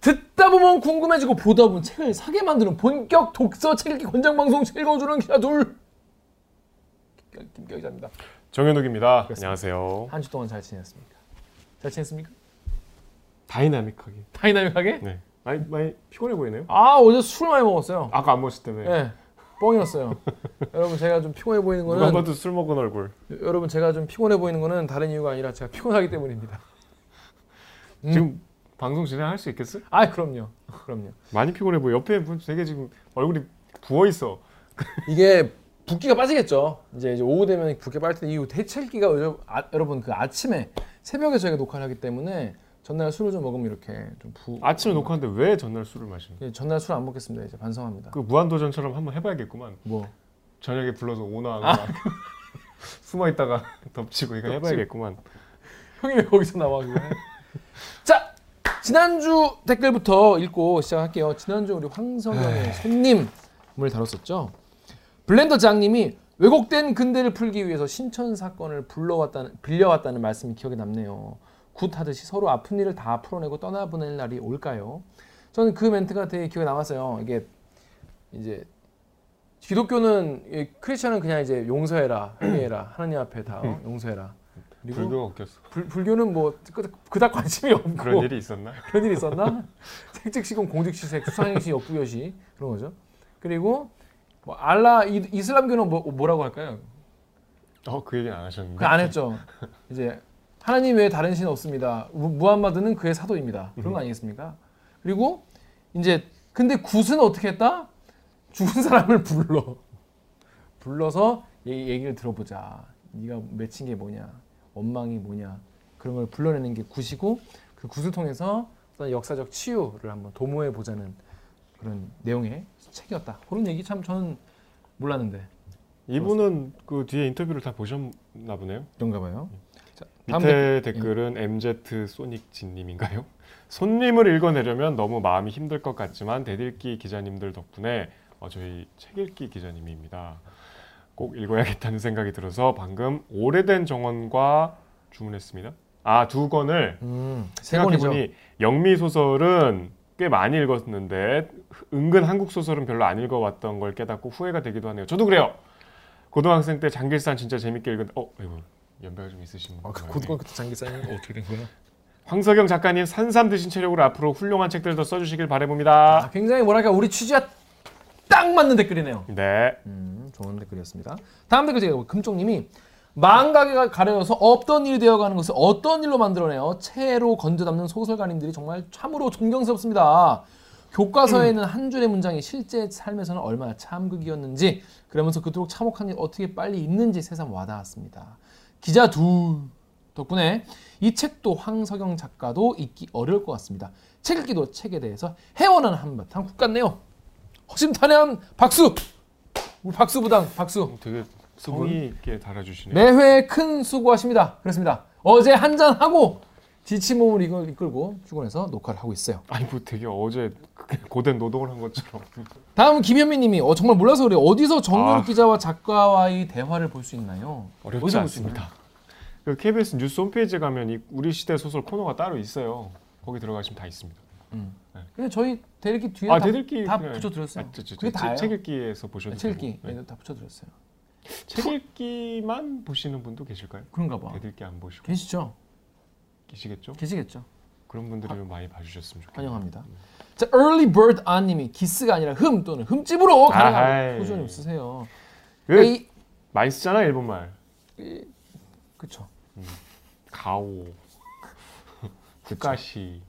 듣다 보면 궁금해지고 보다 보면 책을 사게 만드는 본격 독서 책 읽기 권장 방송 읽어주는 기자 둘 김경 기자입니다. 정현욱입니다. 안녕하세요. 한 주 동안 잘 지냈습니까? 잘 지냈습니까? 다이나믹하게. 다이나믹하게? 네. 많이 많이 피곤해 보이네요. 아 어제 술 많이 먹었어요. 아까 안 먹었을 때문에. 네, 뻥이었어요. 여러분 제가 좀 피곤해 보이는 누가 거는 봐도 술 먹은 얼굴. 여러분 제가 좀 피곤해 보이는 거는 다른 이유가 아니라 제가 피곤하기 때문입니다. 음. 지금 방송 진행할 수 있겠어? 아 그럼요, 그럼요. 많이 피곤해 보여. 옆에 분 되게 지금 얼굴이 부어 있어. 이게 붓기가 빠지겠죠. 이제, 이제 오후 되면 붓기 빠질 텐데 이 대체기가 아, 여러분 그 아침에 새벽에 저희가 녹화를 하기 때문에 전날 술을 좀 먹으면 이렇게 좀 부. 아침에 녹화하는데 왜 전날 술을 마시는? 예, 전날 술 안 먹겠습니다. 이제 반성합니다. 그 무한도전처럼 한번 해봐야겠구만. 뭐 저녁에 불러서 오나 아. 숨어 있다가 덮치고 이거 해봐야겠구만. 형이 왜 거기서 나와 그거? 자 지난주 댓글부터 읽고 시작할게요. 지난주 우리 황석영의 손님을 다뤘었죠. 블렌더 장님이 왜곡된 근대를 풀기 위해서 신천 사건을 불러왔다는 빌려왔다는 말씀이 기억에 남네요. 굿 하듯이 서로 아픈 일을 다 풀어내고 떠나보낼 날이 올까요? 저는 그 멘트가 되게 기억에 남았어요. 이게 이제 기독교는 이 크리스천은 그냥 이제 용서해라, 회개해라, 하나님 앞에 다 어? 용서해라. 그리고 불교가 웃겼어. 불, 불교는 뭐 그- 그닥 관심이 없고 그런 일이 있었나? 그런 일이 있었나? 색즉시공 공즉시색 수상행시 역부여시 그런 거죠. 그리고 뭐 알라 이, 이슬람교는 뭐, 뭐라고 할까요? 어, 그 얘기는 안 하셨는데. 그안 했죠. 이제 하나님 외에 다른 신 없습니다. 무, 무함마드는 그의 사도입니다. 그런 거 아니겠습니까? 그리고 이제 근데 굿은 어떻게 했다? 죽은 사람을 불러 불러서 얘- 얘기를 들어보자. 네가 맺힌 게 뭐냐, 원망이 뭐냐 그런 걸 불러내는 게 굿이고 그 굿을 통해서 어떤 역사적 치유를 한번 도모해 보자는 그런 내용의 책이었다. 그런 얘기 참 저는 몰랐는데 이분은 그 뒤에 인터뷰를 다 보셨나 보네요. 그런가 봐요. 자, 다음 밑에 댓글. 댓글은 MZ 소닉 진님인가요? 손님을 읽어내려면 너무 마음이 힘들 것 같지만 대들기 기자님들 덕분에 어, 저희 책 읽기 기자님입니다. 꼭 읽어야겠다는 생각이 들어서 방금 오래된 정원과 주문했습니다. 아 두 권을 음. 생각해보니 영미 소설은 꽤 많이 읽었는데 은근 한국 소설은 별로 안 읽어왔던 걸 깨닫고 후회가 되기도 하네요. 저도 그래요. 고등학생 때 장길산 진짜 재밌게 읽은. 어, 이거 연배가 좀 있으신 아, 그. 고등학교 때 장기 쌓인 거 어떻게 된 거야? 황석영 작가님 산삼 드신 체력으로 앞으로 훌륭한 책들 더 써주시길 바라봅니다. 아, 굉장히 뭐랄까 우리 취지와 딱 맞는 댓글이네요. 네. 음, 좋은 댓글이었습니다. 다음 댓글 제가 금쪽님이 망각에 가려져서 없던 일이 되어가는 것을 어떤 일로 만들어내어 채로 건져 담는 소설가님들이 정말 참으로 존경스럽습니다. 교과서에는 한 줄의 문장이 실제 삶에서는 얼마나 참극이었는지 그러면서 그토록 참혹한 일 어떻게 빨리 읽는지 새삼 와닿았습니다. 기자 둘 덕분에 이 책도 황석영 작가도 읽기 어려울 것 같습니다. 책 읽기도 책에 대해서 해원하는 한바탕 국 같네요. 허심탄회한 박수! 우리 박수부당 박수! 되게 성의 있게 달아주시네요. 매회 큰 수고하십니다. 그렇습니다. 어제 한잔 하고 지친 몸을 이끌- 이끌고 출근해서 녹화를 하고 있어요. 아니 뭐 되게 어제 고된 노동을 한 것처럼. 다음 김현민님이 어, 정말 몰라서 그래요. 어디서 정유럽 아. 기자와 작가와의 대화를 볼 수 있나요? 어렵지? 않습니다. 그 KBS 뉴스 홈페이지에 가면 이 우리 시대 소설 코너가 따로 있어요. 거기 들어가시면 다 있습니다. 근데 저희 대리기 뒤에 아 다, 대들기 다 그냥- 붙여드렸어요. 아, 저, 저, 그게 저, 다예요. 책 읽기에서 보셔도 책 읽기. 네. 네. 다 붙여드렸어요. 책 읽기만 보시는 분도 계실까요? 그런가 봐. 대들기 안 보시고 계시죠? 계시겠죠? 계시겠죠? 그런 분들이 많이 봐주셨으면 좋겠네요. 환영합니다. 자, early bird 안님이 기스가 아니라 흠 또는 흠집으로 가능한. 표준을 쓰세요. 그 이, 많이 쓰잖아 일본말. 이, 그쵸. 가오, 후가시.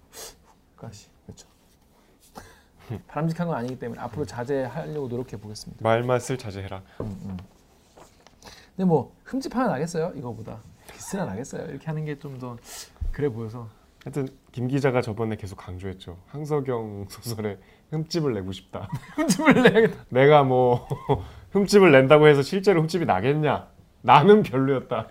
가시 그렇죠. 바람직한 건 아니기 때문에 앞으로 자제하려고 노력해 보겠습니다. 말맛을 자제해라. 근데 뭐 흠집 하나 나겠어요? 이거보다 기스나 나겠어요? 이렇게 하는 게 좀 더 그래 보여서 하여튼 김 기자가 저번에 계속 강조했죠. 황석영 소설에 흠집을 내고 싶다. 흠집을 내야겠다. 내가 뭐 흠집을 낸다고 해서 실제로 흠집이 나겠냐? 나는 별로였다.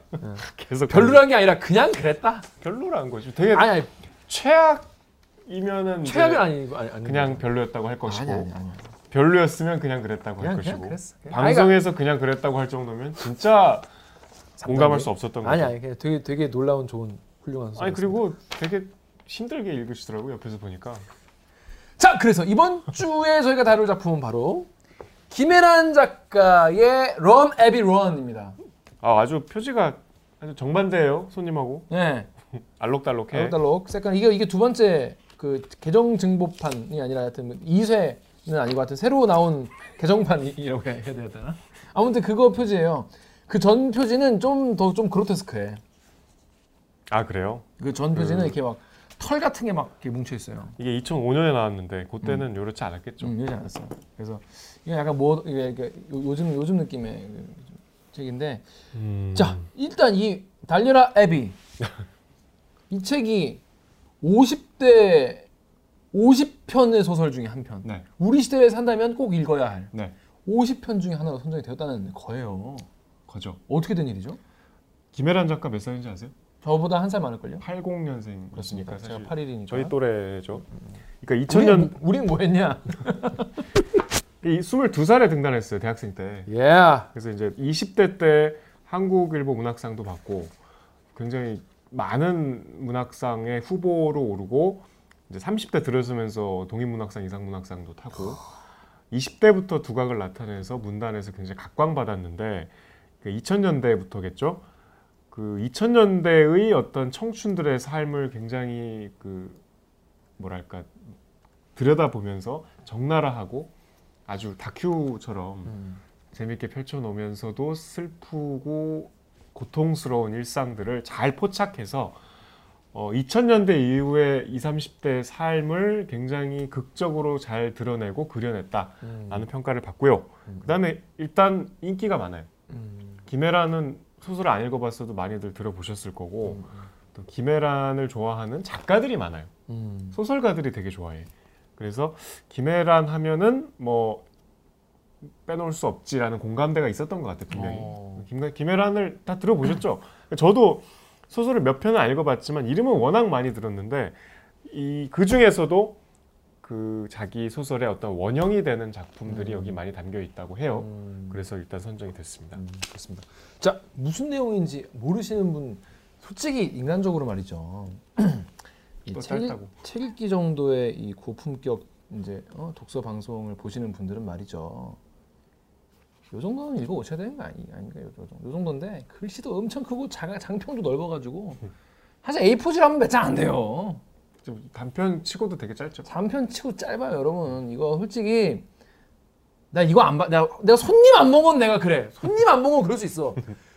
계속 별로란 게 아니라 그냥 그랬다. 별로라는 거죠. 되게 아니 아니 최악이면은 최악은 아니고 아니, 아니 그냥 별로였다고 할 것이고 아니 아니 아니. 별로였으면 그냥 그랬다고 그냥 할 그냥 것이고 그랬어. 그냥. 방송에서 그냥 그랬다고 할 정도면 진짜 아니, 공감할 수 없었던 아니 거죠. 아니 그냥 되게 되게 놀라운 좋은 훌륭한. 아니 그리고 되게 힘들게 읽으시더라고요 옆에서 보니까. 자, 그래서 이번 주에 저희가 다룰 작품은 바로 김애란 작가의 run 애비 run입니다. 아 아주 표지가 아주 정반대예요 손님하고 네. 알록달록해. 알록달록 second 이게 이게 두 번째 그 개정 증보판이 아니라 하여튼 2쇄는 아니고 하여튼 새로 나온 개정판이라고 해야 되나? 아무튼 그거 표지예요. 그 전 표지는 좀 더좀 그로테스크해. 아 그래요? 그 전 표지는 음. 이렇게 막 털 같은 게 막 이렇게 뭉쳐 있어요. 이게 2005년에 나왔는데 그때는 요렇지 않았겠죠. 좀 이러지 않았어요. 그래서 이게 약간 뭐 이게, 이게 요- 요즘 요즘 느낌의 그 책인데 음. 자 일단 이 달려라 애비 이 책이 50대 50편의 소설 중에 한 편. 네. 우리 시대에 산다면 꼭 읽어야 할 네. 50편 중에 하나로 선정이 되었다는 거예요. 거죠. 어떻게 된 일이죠? 김혜란 작가 몇 살인지 아세요? 저보다 한 살 많을걸요? 80년생 그렇습니까? 제가 사실 8일이니까. 저희 또래죠. 그러니까 2000년 우린 뭐 했냐? 이 22살에 등단했어요 대학생 때. 예. 그래서 이제 20대 때 한국일보 문학상도 받고 굉장히 많은 문학상의 후보로 오르고 이제 30대 들어서면서 동인문학상, 이상문학상도 타고 20대부터 두각을 나타내서 문단에서 굉장히 각광받았는데 그 2000년대부터겠죠. 그 2000년대의 어떤 청춘들의 삶을 굉장히 그 뭐랄까 들여다보면서 적나라하고 아주 다큐처럼 음. 재밌게 펼쳐놓으면서도 슬프고 고통스러운 일상들을 잘 포착해서 어, 2000년대 이후에 20, 30대 삶을 굉장히 극적으로 잘 드러내고 그려냈다라는 음. 평가를 받고요. 그다음에 일단 인기가 많아요. 음. 김혜란은 소설을 안 읽어봤어도 많이들 들어보셨을 거고 음. 또 김혜란을 좋아하는 작가들이 많아요. 음. 소설가들이 되게 좋아해. 그래서 김혜란 하면은 뭐 빼놓을 수 없지라는 공감대가 있었던 것 같아요 분명히. 어. 김, 김혜란을 다 들어보셨죠? 저도 소설을 몇 편은 안 읽어봤지만 이름은 워낙 많이 들었는데 이 그 중에서도 그 자기 소설의 어떤 원형이 되는 작품들이 음. 여기 많이 담겨 있다고 해요. 음. 그래서 일단 선정이 됐습니다. 음, 그렇습니다. 자 무슨 내용인지 모르시는 분 솔직히 인간적으로 말이죠. 책. 책 읽기 정도의 이 고품격 이제 어, 독서 방송을 보시는 분들은 말이죠. 요 정도는 읽어 오셔야 되는 거 아니 아닌가요? 요, 정도. 요 정도인데 글씨도 엄청 크고 장, 장평도 넓어가지고 사실 A4지로 하면 몇 장 안 돼요. 좀 단편 치고도 되게 짧죠. 3편 치고 짧아요, 여러분. 이거 솔직히 나 이거 안 봐. 내가, 내가 손님 안 본 건 내가 그래. 손님 안 본 건 그럴 수 있어.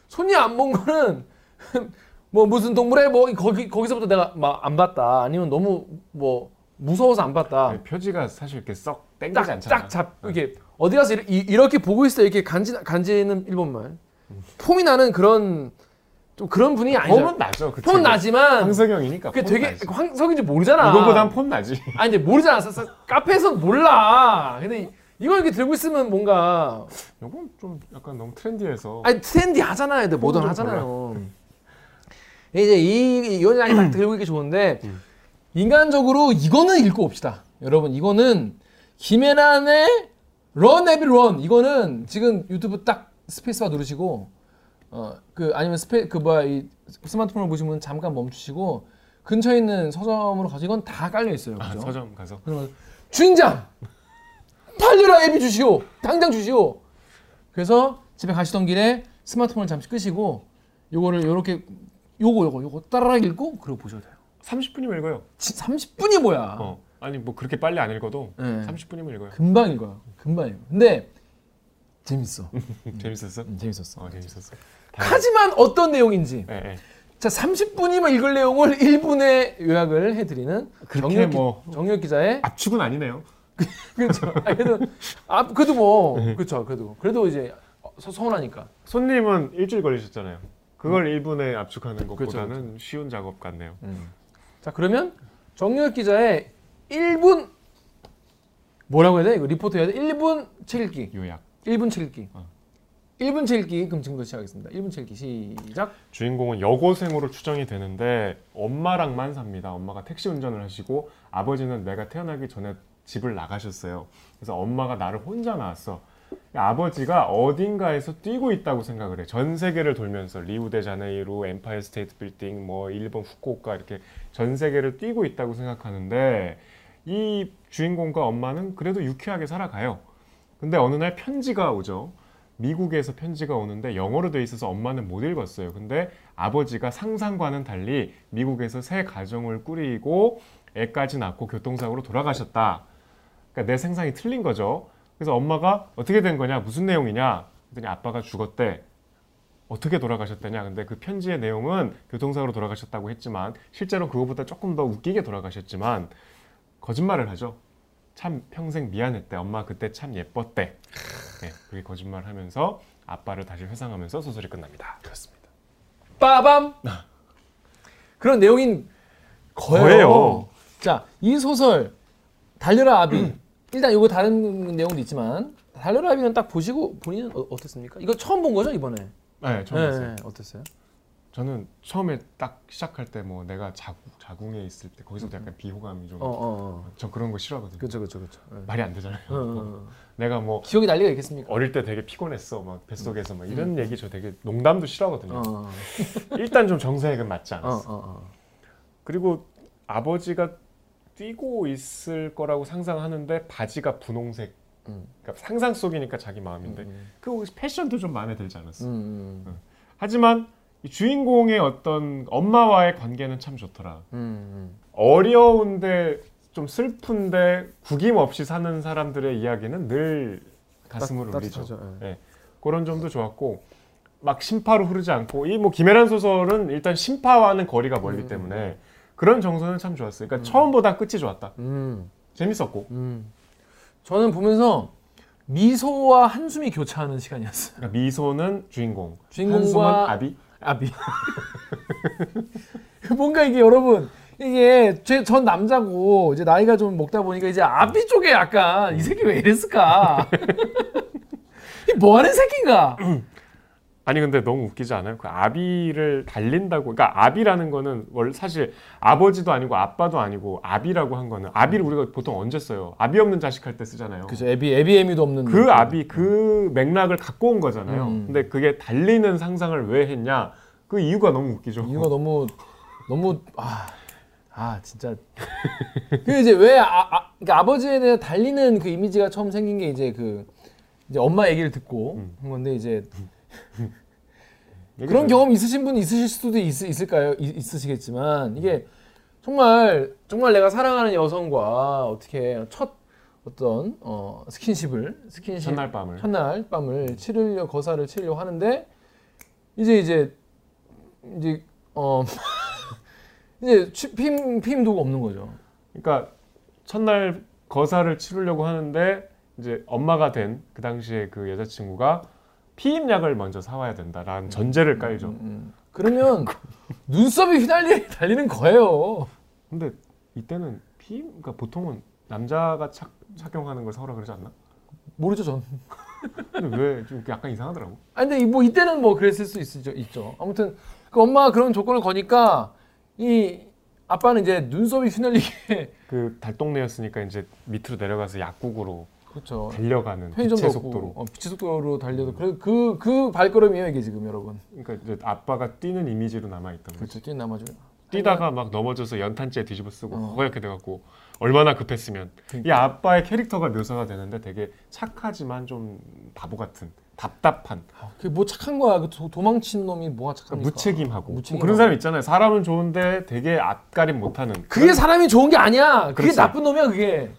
손님 안 본 거는 뭐 무슨 동물에 뭐 거기 거기서부터 내가 막 안 봤다. 아니면 너무 뭐 무서워서 안 봤다. 아니, 표지가 사실 이렇게 썩 땡기지 않잖아. 딱딱잡 이게 어디 가서 이 렇게, 이렇게 보고 때 이렇게 간지 간지는 일본말. 폼이 나는 그런 좀 그런 분위기 아니죠. 폼은 나죠. 그 폼은 책은. 나지만 황석영이니까. 그게 폼 되게 나지. 황석인지 모르잖아. 이거보단 폼 나지. 아니 근데 모르잖아. 사- 사- 카페에서는 몰라. 근데 이거 이렇게 들고 있으면 뭔가 이건 좀 약간 너무 트렌디해서. 아니 트렌디 하잖아요. 근데 모던 좀 하잖아요. 이제 이 이원장이 딱 들고 있기 좋은데 음. 인간적으로 이거는 읽고 옵시다. 여러분 이거는 김혜란의 Run 애비 run 이거는 지금 유튜브 딱 스페이스바 누르시고 어 그 아니면 스페 그 뭐야 이 스마트폰을 보시면 잠깐 멈추시고 근처에 있는 서점으로 가서 이건 다 깔려 있어요. 아, 그죠? 서점 가서. 그러면 주인장 달려라 아비 주시오 당장 주시오 그래서 집에 가시던 길에 스마트폰을 잠시 끄시고 요거를 요렇게 요거 요거 요거 따라락 읽고 그리고 보셔도 돼요 30분이면 읽어요. 30분이 뭐야 어. 아니 뭐 그렇게 빨리 안 읽어도 네. 30분이면 읽어요. 금방 읽어요 금방 읽어 근데 재밌어 재밌었어? 음, 재밌었어 어 재밌었어. 하지만 어떤 내용인지 예, 예. 자 30분이면 읽을 내용을 1분에 요약을 해드리는 정혁, 기- 뭐- 정혁 기자의 압축은 아니네요. 그렇죠 아, 그래도 아 그래도 뭐 그렇죠 그래도 그래도 이제 서, 서운하니까 손님은 일주일 걸리셨잖아요. 그걸 1분에 압축하는 음. 그렇죠, 것보다는 쉬운 작업 같네요. 자 그러면 정유혁 기자의 1분 뭐라고 해야 돼? 이거 리포트 해야 돼? 1분 책 읽기. 요약. 1분 책 읽기. 어. 1분 책 읽기 그럼 지금부터 시작하겠습니다. 1분 책 읽기 시작. 주인공은 여고생으로 추정이 되는데 엄마랑만 삽니다. 엄마가 택시 운전을 하시고 아버지는 내가 태어나기 전에 집을 나가셨어요. 그래서 엄마가 나를 혼자 낳았어. 아버지가 어딘가에서 뛰고 있다고 생각을 해. 전 세계를 돌면서 리우데자네이루, 엠파이어 스테이트 빌딩, 뭐 일본 후쿠오카 이렇게 전 세계를 뛰고 있다고 생각하는데 이 주인공과 엄마는 그래도 유쾌하게 살아가요. 근데 어느 날 편지가 오죠. 미국에서 편지가 오는데 영어로 돼 있어서 엄마는 못 읽었어요. 근데 아버지가 상상과는 달리 미국에서 새 가정을 꾸리고 애까지 낳고 교통사고로 돌아가셨다. 그러니까 내 생상이 틀린 거죠. 그래서 엄마가 어떻게 된 거냐, 무슨 내용이냐, 그랬더니 아빠가 죽었대. 어떻게 돌아가셨다냐. 근데 그 편지의 내용은 교통사고로 돌아가셨다고 했지만 실제로 그거보다 조금 더 웃기게 돌아가셨지만 거짓말을 하죠. 참 평생 미안했대. 엄마 그때 참 예뻤대. 네, 그게 거짓말을 하면서 아빠를 다시 회상하면서 소설이 끝납니다. 그렇습니다. 빠밤. 그런 내용인 거예요. 거예요. 자, 이 소설 달려라 아비. 일단 이거 다른 내용도 있지만 달려라 아비는 딱 보시고 본인은 어, 어땠습니까? 이거 처음 본 거죠 이번에? 네, 처음 봤어요. 네, 어땠어요? 저는 처음에 딱 시작할 때 뭐 내가 자궁, 자궁에 있을 때 거기서부터 약간 비호감이 좀. 어, 어, 어. 저 그런 거 싫어하거든요. 그렇죠, 그렇죠, 그렇죠. 네. 말이 안 되잖아요. 어, 어, 어. 내가 뭐 기억이 날 리가 있겠습니까? 어릴 때 되게 피곤했어. 막 뱃속에서 막 이런 얘기 저 되게 농담도 싫어하거든요. 일단 좀 정서액은 맞지 어, 않았어. 그리고 아버지가 뛰고 있을 거라고 상상하는데 바지가 분홍색. 음. 그러니까 상상 속이니까 자기 마음인데 음, 그 패션도 좀 마음에 들지 않았어. 음, 음, 하지만 이 주인공의 어떤 엄마와의 관계는 참 좋더라. 음, 어려운데 좀 슬픈데 구김없이 사는 사람들의 이야기는 늘 가슴을 따- 울리죠. 따뜻하죠, 예. 네. 그런 점도 좋았고 막 심파로 흐르지 않고 이 뭐 김혜란 소설은 일단 심파와는 거리가 멀기 음. 때문에 그런 정서는 참 좋았어요. 그러니까 음. 처음보다 끝이 좋았다. 음, 재밌었고 음. 저는 보면서 미소와 한숨이 교차하는 시간이었어요. 그러니까 미소는 주인공, 주인공과- 한숨은 아비. 아비. 뭔가 이게 여러분 이게 제 전 남자고 이제 나이가 좀 먹다 보니까 이제 아비 쪽에 약간 이 새끼 왜 이랬을까? 이 뭐 하는 새끼인가? 아니 근데 너무 웃기지 않아요? 그 아비를 달린다고 그러니까 아비라는 거는 원 사실 아버지도 아니고 아빠도 아니고 아비라고 한 거는 아비를 우리가 보통 언제 써요? 아비 없는 자식 할 때 쓰잖아요. 그죠 애비 애비 애미도 없는 그 아비 그 맥락을 갖고 온 거잖아요. 음. 근데 그게 달리는 상상을 왜 했냐? 그 이유가 너무 웃기죠. 이유가 너무 너무 아, 아 진짜 그 이제 왜 아, 아 그러니까 아버지에 대해 달리는 그 이미지가 처음 생긴 게 이제 그 이제 엄마 얘기를 듣고 음. 한 건데 이제 얘기 그런 좀- 경험 있으신 분 있으실 수도 있, 있을까요? 있, 있으시겠지만 이게 정말 정말 내가 사랑하는 여성과 어떻게 첫 어떤 어, 스킨십을 스킨십 첫날 밤을 첫날 밤을 치르려 거사를 치르려고 하는데 이제 이제 이제 어 이제 취- 피임 피임 도구 없는 거죠. 그러니까 첫날 거사를 치르려고 하는데 이제 엄마가 된 그 당시에 그 여자친구가 피임약을 먼저 사와야 된다라는 전제를 깔죠. 음, 음. 그러면 눈썹이 휘날리 달리는 거예요. 근데 이때는 피임 그러니까 보통은 남자가 착, 착용하는 걸 사오라 그러지 않나? 모르죠 전. 근데 왜 좀 약간 이상하더라고. 아니 근데 뭐 이때는 뭐 그랬을 수 있죠. 있죠. 아무튼 그 엄마가 그런 조건을 거니까 이 아빠는 이제 눈썹이 휘날리게 그 달동네였으니까 이제 밑으로 내려가서 약국으로 그렇죠. 달려가는 편의점도 빛의 속도로. 어, 빛의 속도로 달려도 그래 그그 발걸음이에요 이게 지금 여러분. 그러니까 이제 아빠가 뛰는 이미지로 남아 있던 거죠. 그렇죠. 뛰는 남아줘요. 뛰다가 막 넘어져서 연탄재 뒤집어 쓰고 어. 허옇게 돼갖고 얼마나 급했으면 이 그러니까. 아빠의 캐릭터가 묘사가 되는데 되게 착하지만 좀 바보 같은 답답한 그게 뭐 착한 거야. 그 도, 도망친 놈이 뭐가 착합니까? 무책임하고 뭐 무책임하고. 그런 사람 있잖아요. 사람은 좋은데 되게 앞가림 못하는 그게 사람이 좋은 게 아니야. 그게 그렇지. 나쁜 놈이야 그게.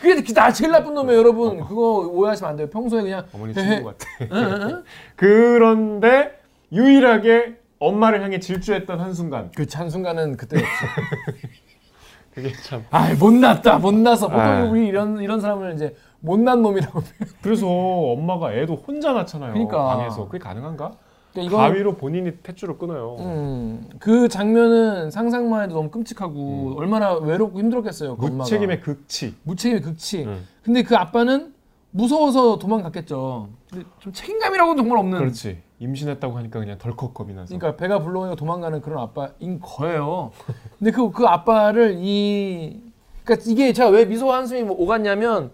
그게 나 제일 나쁜 놈이에요 여러분. 그거 오해하시면 안 돼요. 평소에 그냥 어머니. 친구 같아. 응? 그런데 유일하게 엄마를 향해 질주했던 한 순간 그 한 순간은 그때였지. 그게 참 아 못났다 못나서 보통 아. 우리 이런 이런 사람을 이제 못난 놈이라고. 그래서 엄마가 애도 혼자 낳잖아요. 그러니까. 방에서 그게 가능한가? 그러니까 가위로 본인이 탯줄을 끊어요. 음, 그 장면은 상상만 해도 너무 끔찍하고 얼마나 외롭고 힘들었겠어요. 그 엄마가. 음. 무책임의 극치. 무책임의 극치. 응. 근데 그 아빠는 무서워서 도망갔겠죠. 근데 좀 책임감이라고는 정말 없는. 그렇지. 임신했다고 하니까 그냥 덜컥 겁이 나서. 그러니까 배가 불러오니까 도망가는 그런 아빠인 거예요. 근데 그, 그 아빠를 이, 그러니까 이게 제가 왜 미소 한숨이 뭐 오갔냐면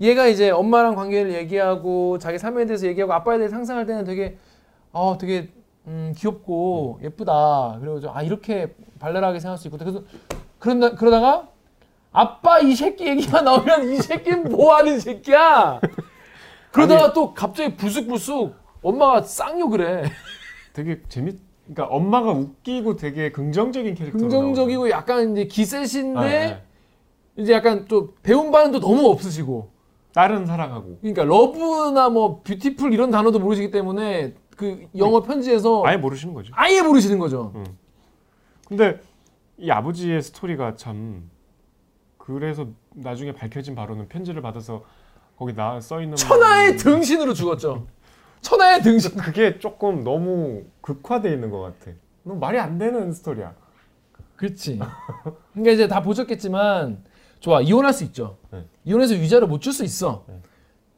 얘가 이제 엄마랑 관계를 얘기하고 자기 삶에 대해서 얘기하고 아빠에 대해 상상할 때는 되게 어 되게 음, 귀엽고 예쁘다. 그리고 좀, 아 이렇게 발랄하게 생각할 수 있고 그래서 그런다 그러다가 아빠 이 새끼 얘기가 나오면 이 새끼는 뭐 하는 새끼야? 그러다가 또 갑자기 불쑥불쑥 엄마가 쌍욕을 해. 되게 재밌. 그러니까 엄마가 웃기고 되게 긍정적인 캐릭터. 긍정적이고 약간 이제 기세신데 네, 이제 약간 또 배운 바는 또 너무 없으시고 딸은 사랑하고. 그러니까 러브나 뭐 뷰티풀 이런 단어도 모르시기 때문에 그 영어 편지에서 아예 모르시는 거죠. 아예 모르시는 거죠. 근데 이 아버지의 스토리가 참 그래서 나중에 밝혀진 바로는 편지를 받아서 거기 나 써 있는 천하의 등신으로 죽었죠. 천하의 등신. 그게 조금 너무 극화돼 있는 것 같아. 너무 말이 안 되는 스토리야. 그렇지. 그러니까 이제 다 보셨겠지만 좋아 이혼할 수 있죠. 네. 이혼해서 위자료 못 줄 수 있어. 네.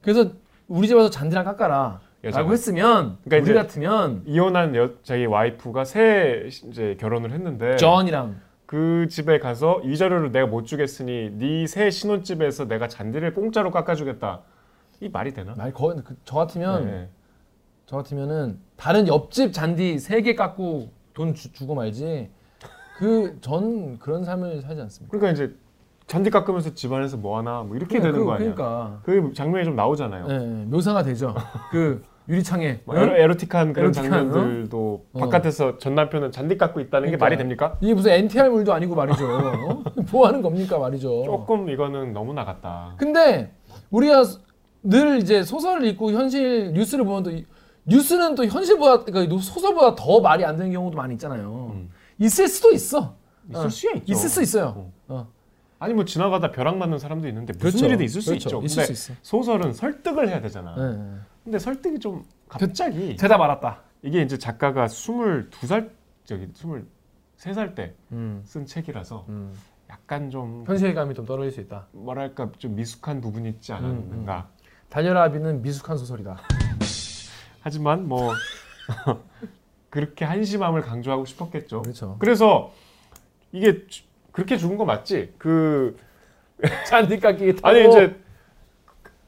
그래서 우리 집 와서 잔디랑 깎아라. 여자가. 라고 했으면 그러니까 우리 이제 같으면 이혼한 여, 자기 와이프가 새 이제 결혼을 했는데 전이랑 그 집에 가서 이 자료를 내가 못 주겠으니 네 새 신혼집에서 내가 잔디를 공짜로 깎아주겠다. 이 말이 되나? 말 거의 그- 저 같으면 네. 저 같으면은 다른 옆집 잔디 세 개 깎고 돈 주, 주고 말지. 그 전 그런 삶을 살지 않습니다. 그러니까 이제 잔디 깎으면서 집안에서 뭐 하나 뭐 이렇게 되는 그, 거 아니야? 그러니까 그 장면이 좀 나오잖아요. 예, 예, 묘사가 되죠. 그 유리창에 뭐 에로, 에로틱한 그런 에로틱한, 장면들도 어? 바깥에서 전 남편은 잔디 깎고 있다는 게 그러니까. 말이 됩니까? 이게 무슨 NTR 물도 아니고 말이죠. 어? 뭐 하는 겁니까 말이죠. 조금 이거는 너무 나갔다. 근데 우리가 늘 이제 소설을 읽고 현실 뉴스를 보면 또 이- 뉴스는 또 현실보다 그러니까 소설보다 더 말이 안 되는 경우도 많이 있잖아요. 음. 있을 수도 있어. 있을 어, 수야 있죠. 있을 수 있어요. 어. 어. 아니 뭐 지나가다 벼락 맞는 사람도 있는데 무슨 그렇죠. 일이든 있을 수 그렇죠. 있죠. 있을 근데 수 있어. 소설은 설득을 해야 되잖아. 예, 예. 근데 설득이 좀 갑자기 대답 알았다. 이게 이제 작가가 22살 저기 23살 때쓴 음, 책이라서 음. 약간 좀 현실감이 좀 떨어질 수 있다. 뭐랄까 좀 미숙한 부분이 있지 않았는가. 달려라 비는 미숙한 소설이다. 하지만 뭐 그렇게 한심함을 강조하고 싶었겠죠. 그렇죠. 그래서 이게 주- 그렇게 죽은 거 맞지? 그 잔디 깎기 타고 아니 이제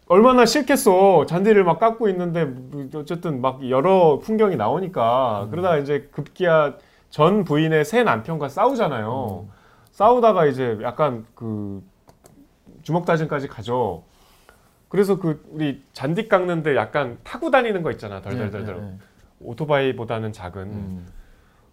얼마나 싫겠어 잔디를 막 깎고 있는데 뭐 어쨌든 막 여러 풍경이 나오니까 그러다가 이제 급기야 전 부인의 새 남편과 싸우잖아요. 싸우다가 이제 약간 그 주먹 다짐까지 가죠. 그래서 그 우리 잔디 깎는데 약간 타고 다니는 거 있잖아. 덜덜덜덜. 예, 예, 예. 오토바이보다는 작은 음.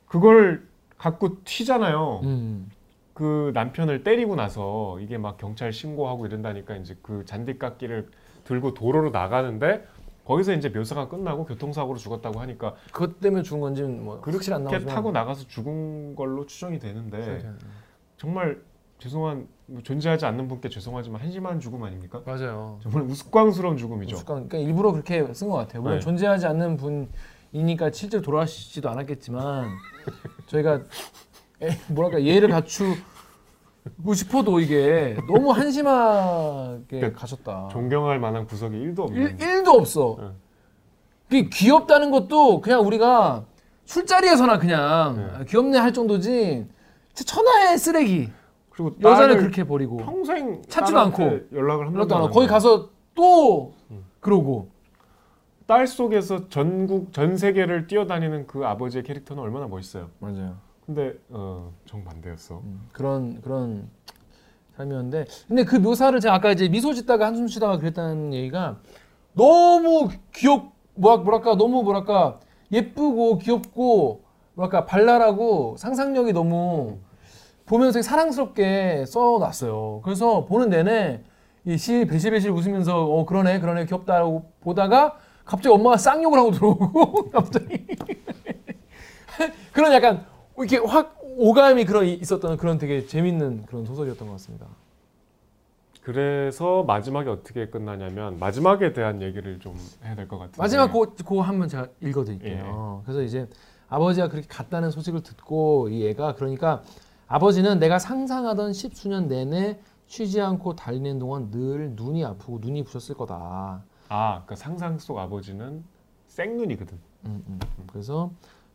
그걸 갖고 튀잖아요. 음. 그 남편을 때리고 나서 이게 막 경찰 신고하고 이런다니까 이제 그 잔디 깎기를 들고 도로로 나가는데 거기서 이제 묘사가 끝나고 교통사고로 죽었다고 하니까 그것 때문에 죽은 건지는 뭐 확실히 안 그렇게 나오지만 타고 나가서 죽은 걸로 추정이 되는데. 정말 죄송한 뭐 존재하지 않는 분께 죄송하지만 한심한 죽음 아닙니까? 맞아요. 정말 우스꽝스러운 죽음이죠. 우스꽝, 그러니까 일부러 그렇게 쓴 것 같아요. 물론 네. 존재하지 않는 분이니까 실제로 돌아가시지도 않았겠지만 저희가 에, 뭐랄까 예를 갖추 고 싶어도 이게 너무 한심하게 그 가셨다. 존경할 만한 구석이 1도 없는 일, 일도 없어. 네. 그게 귀엽다는 것도 그냥 우리가 술자리에서나 그냥 네. 아, 귀엽네 할 정도지 천하의 쓰레기. 그리고 여자를 그렇게 버리고 평생 찾지도 않고 연락을 한 번도 안안 하고 거기. 가서 또 음. 그러고 딸 속에서 전국 전 세계를 뛰어다니는 그 아버지의 캐릭터는 얼마나 멋있어요. 맞아요. 근데 어, 정반대였어. 음, 그런 그런 삶이었는데 근데 그 묘사를 제가 아까 이제 미소 짓다가 한숨 쉬다가 그랬다는 얘기가 너무 귀엽 뭐라 뭐랄까 너무 뭐랄까 예쁘고 귀엽고 뭐랄까 발랄하고 상상력이 너무 보면서 사랑스럽게 써놨어요. 그래서 보는 내내 이시 배실배실 웃으면서 어 그러네 그러네 귀엽다라고 보다가 갑자기 엄마가 쌍욕을 하고 들어오고 갑자기 그런 약간 이렇게 확 오감이 그런 있었던 그런 되게 재밌는 그런 소설이었던 것 같습니다. 그래서 마지막에 어떻게 끝나냐면 마지막에 대한 얘기를 좀 해야 될 것 같은데. 마지막 그, 그거 한번 제가 읽어드릴게요. 그래서 이제 아버지가 그렇게 갔다는 소식을 듣고 이 애가 그러니까 아버지는 내가 상상하던 십수년 내내 쉬지 않고 달리는 동안 늘 눈이 아프고 눈이 부셨을 거다. 아, 그 상상 속 아버지는 생눈이거든. 음, 음. 그래서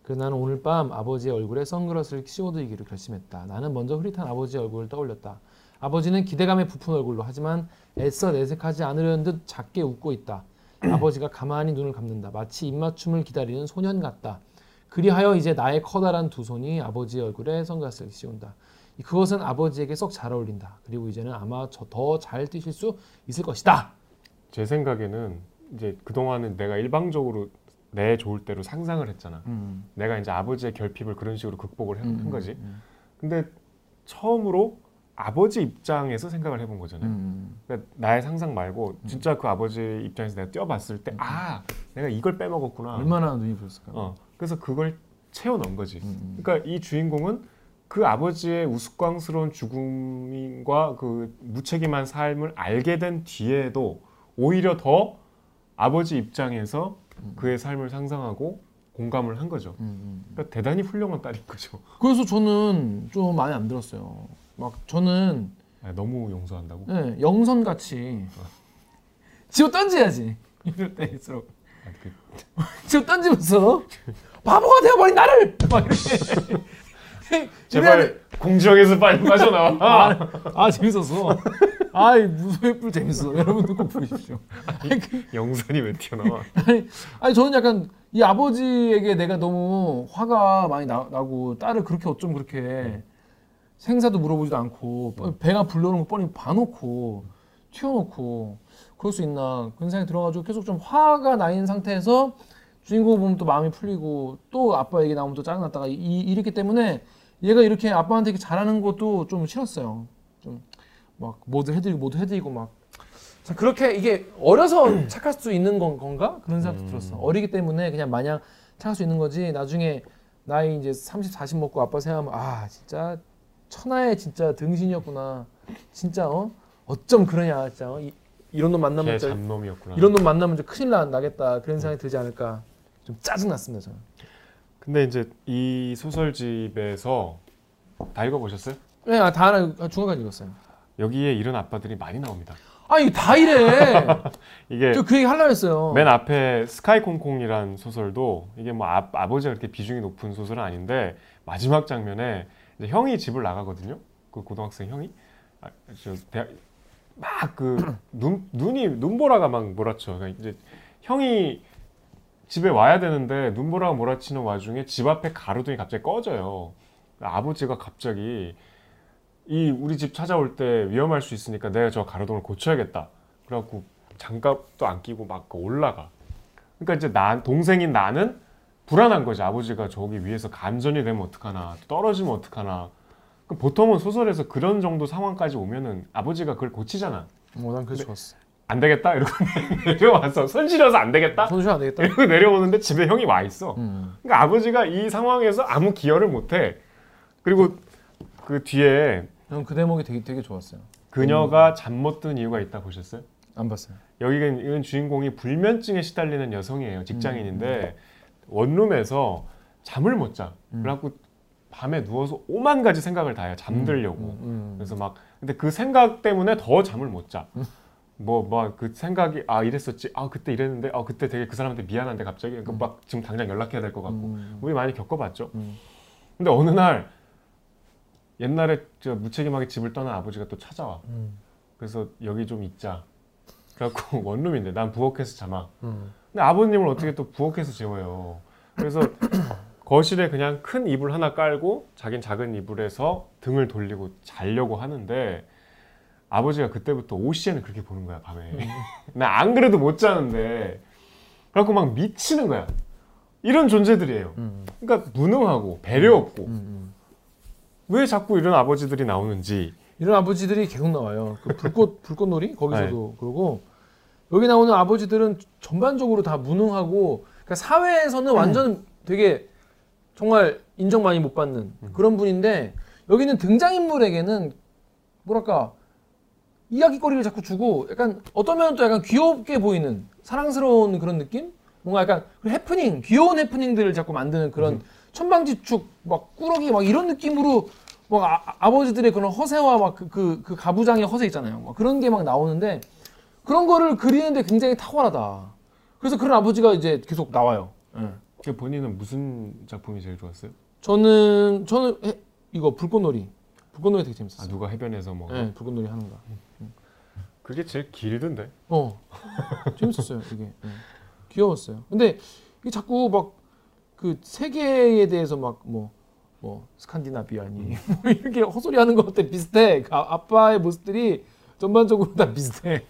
그 나는 오늘 밤 아버지의 얼굴에 선글라스를 씌워드리기로 결심했다. 나는 먼저 흐릿한 아버지의 얼굴을 떠올렸다. 아버지는 기대감에 부푼 얼굴로 하지만 애써 내색하지 않으려는 듯 작게 웃고 있다. 아버지가 가만히 눈을 감는다. 마치 입맞춤을 기다리는 소년 같다. 그리하여 이제 나의 커다란 두 손이 아버지의 얼굴에 선글라스를 씌운다. 그것은 아버지에게 썩 잘 어울린다. 그리고 이제는 아마 더 잘 뛰실 수 있을 것이다. 제 생각에는 이제 그동안은 내가 일방적으로 내 좋을 대로 상상을 했잖아. 음. 내가 이제 아버지의 결핍을 그런 식으로 극복을 한, 음, 한 거지. 음, 근데 처음으로 아버지 입장에서 생각을 해본 거잖아요. 음. 그러니까 나의 상상 말고 진짜 그 아버지 입장에서 내가 뛰어봤을 때아 내가 이걸 빼먹었구나. 얼마나 눈이 부었을까. 어 그래서 그걸 채워 넣은 거지. 음. 그러니까 이 주인공은 그 아버지의 우스꽝스러운 죽음과 그 무책임한 삶을 알게 된 뒤에도 오히려 더 아버지 입장에서 그의 삶을 상상하고 공감을 한 거죠. 음, 음. 그러니까 대단히 훌륭한 딸인 거죠. 그래서 저는 좀 많이 안 들었어요. 막 저는 아, 너무 용서한다고. 네, 영선 같이 지워 던져야지 이럴 때일수록 아, 그, 지워 던지면서 바보가 되어버린 나를 막 이렇게 제발 공지영에서 빨리 빠져나와. 아, 아 재밌었어. 아이 무소의 재밌어. 여러분도 꼭 보십시오. 아니, 그- 영선이 왜 튀어나와? 아니, 아니 저는 약간 이 아버지에게 내가 너무 화가 많이 나, 고 딸을 그렇게 어쩜 그렇게 생사도 물어보지도 않고 뻔- 배가 불러오는 거 뻔히 봐놓고 튀어놓고 그럴 수 있나 그런 생각이 들어가지고 계속 좀 화가 나 있는 상태에서 주인공 보면 또 마음이 풀리고 또 아빠 얘기 나오면 또 짜증났다가 이, 이랬기 때문에 얘가 이렇게 아빠한테 이렇게 잘하는 것도 좀 싫었어요. 좀 막 뭐도 해드리고 뭐도 해드리고 막 자, 그렇게 이게 어려서 착할 수 있는 건, 건가? 그런 생각도 음. 들었어. 어리기 때문에 그냥 마냥 착할 수 있는 거지. 나중에 나이 이제 30, 40 먹고 아빠 생각하면 아 진짜 천하의 진짜 등신이었구나. 진짜 어 어쩜 그러냐 진짜 어? 이, 이런 놈 만나면 진짜 잡놈이었구나. 이런 놈 만나면 큰일 나, 나겠다 그런 생각이 들지 않을까. 좀 짜증 났습니다 저는. 근데 이제 이 소설집에서 다 읽어보셨어요? 네, 아, 다 하나 아, 중간까지 읽었어요. 여기에 이런 아빠들이 많이 나옵니다. 아 이거 다 이래. 이게 저 그 얘기 하려고 했어요. 맨 앞에 스카이콩콩이란 소설도 이게 뭐 아, 아버지가 그렇게 비중이 높은 소설은 아닌데 마지막 장면에 이제 형이 집을 나가거든요. 그 고등학생 형이 아, 저 대학 막그 눈 눈이 눈보라가 막 몰아쳐. 그러니까 이제 형이 집에 와야 되는데 눈보라가 몰아치는 와중에 집 앞에 가로등이 갑자기 꺼져요. 아버지가 갑자기 이 우리 집 찾아올 때 위험할 수 있으니까 내가 저 가로등을 고쳐야겠다. 그래갖고 장갑도 안 끼고 막 올라가. 그러니까 이제 나 동생인 나는 불안한 거지. 아버지가 저기 위에서 감전이 되면 어떡하나, 떨어지면 어떡하나. 그 보통은 소설에서 그런 정도 상황까지 오면은 아버지가 그걸 고치잖아. 어, 난 그게 좋았어. 안 되겠다 이러고 내려와서 손 시려서 안 되겠다 손실 안 되겠다. 이러고 내려오는데 집에 형이 와 있어. 음. 그러니까 아버지가 이 상황에서 아무 기여를 못해. 그리고 그 뒤에 저는 그 대목이 되게 되게 좋았어요. 그녀가 잠 못 든 이유가 있다 보셨어요? 안 봤어요. 여기는 주인공이 불면증에 시달리는 여성이에요. 직장인인데 원룸에서 잠을 못 자. 음. 그래갖고 밤에 누워서 오만 가지 생각을 다 해요. 잠들려고. 음, 음. 그래서 막 근데 그 생각 때문에 더 잠을 못 자. 뭐뭐그 생각이 아 이랬었지. 아 그때 이랬는데 아 그때 되게 그 사람한테 미안한데 갑자기 그막 지금 당장 연락해야 될 것 같고. 음. 우리 많이 겪어봤죠. 음. 근데 어느 날 옛날에 저 무책임하게 집을 떠난 아버지가 또 찾아와. 음. 그래서 여기 좀 있자. 그래갖고 원룸인데 난 부엌에서 자마. 음. 근데 아버님을 어떻게 또 부엌에서 재워요. 그래서 거실에 그냥 큰 이불 하나 깔고 자긴 작은 이불에서 등을 돌리고 자려고 하는데 아버지가 그때부터 OCN을 그렇게 보는 거야 밤에. 나안 그래도 못 자는데 그래갖고 막 미치는 거야. 이런 존재들이에요. 음. 그러니까 무능하고 배려 없고 음. 음. 왜 자꾸 이런 아버지들이 나오는지 이런 아버지들이 계속 나와요. 그 불꽃 불꽃놀이 거기서도 그러고 여기 나오는 아버지들은 전반적으로 다 무능하고 그러니까 사회에서는 완전 되게 정말 인정 많이 못 받는 그런 분인데 여기는 등장인물에게는 뭐랄까 이야기거리를 자꾸 주고 약간 어떤 면은 또 약간 귀엽게 보이는 사랑스러운 그런 느낌? 뭔가 약간 그 해프닝 귀여운 해프닝들을 자꾸 만드는 그런 천방지축 막 꾸러기 막 이런 느낌으로 막 아, 아버지들의 그런 허세와 막그그 그 가부장의 허세 있잖아요. 막 그런 게 막 나오는데 그런 거를 그리는데 굉장히 탁월하다. 그래서 그런 아버지가 이제 계속 나와요. 예. 그 본인은 무슨 작품이 제일 좋았어요? 저는 저는 해- 이거 불꽃놀이 불꽃놀이 되게 아 재밌었어요. 누가 해변에서 뭐 네, 불꽃놀이 하는 거. 그게 제일 길던데. 어 재밌었어요 이게 네. 귀여웠어요. 근데 이게 자꾸 막 그 세계에 대해서 막 뭐 뭐 스칸디나비아니 뭐 이렇게 헛소리하는 것 같아 비슷해. 그 아, 아빠의 모습들이 전반적으로 다 비슷해.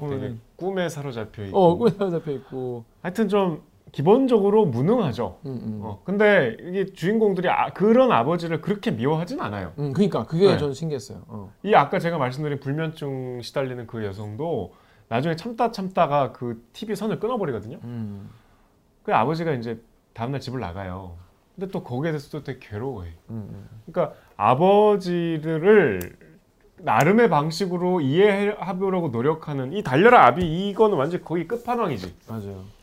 꿈에 사로잡혀 있고. 어 꿈에 잡혀 있고. 하여튼 좀 기본적으로 무능하죠. 음, 음. 어, 근데 이게 주인공들이 아, 그런 아버지를 그렇게 미워하진 않아요. 음, 그러니까 그게 네. 저는 신기했어요. 어. 이 아까 제가 말씀드린 불면증 시달리는 그 여성도 나중에 참다 참다가 그 TV 선을 끊어버리거든요. 음, 그 아버지가 이제 다음날 집을 나가요. 근데 또 거기에 대해서 또 되게 괴로워해. 음, 음. 그러니까 아버지를 나름의 방식으로 이해하려고 노력하는 이 달려라 아비 이거는 완전 거의 끝판왕이지. 맞아요.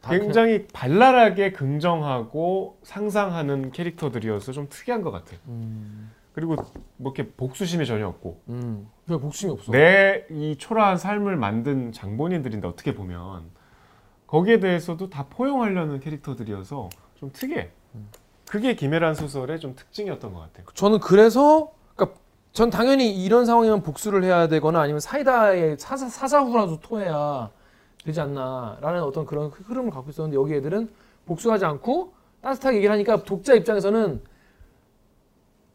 다 굉장히 발랄하게 긍정하고 상상하는 캐릭터들이어서 좀 특이한 것 같아. 음, 그리고 뭐 이렇게 복수심이 전혀 없고 음. 왜 복심이 없어? 내 이 초라한 삶을 만든 장본인들인데 어떻게 보면 거기에 대해서도 다 포용하려는 캐릭터들이어서 좀 특이해. 그게 김혜란 소설의 좀 특징이었던 것 같아요. 저는 그래서 그러니까 전 당연히 이런 상황이면 복수를 해야 되거나 아니면 사이다에 사사, 사사후라도 토해야 되지 않나라는 어떤 그런 흐름을 갖고 있었는데 여기 애들은 복수하지 않고 따뜻하게 얘기를 하니까 독자 입장에서는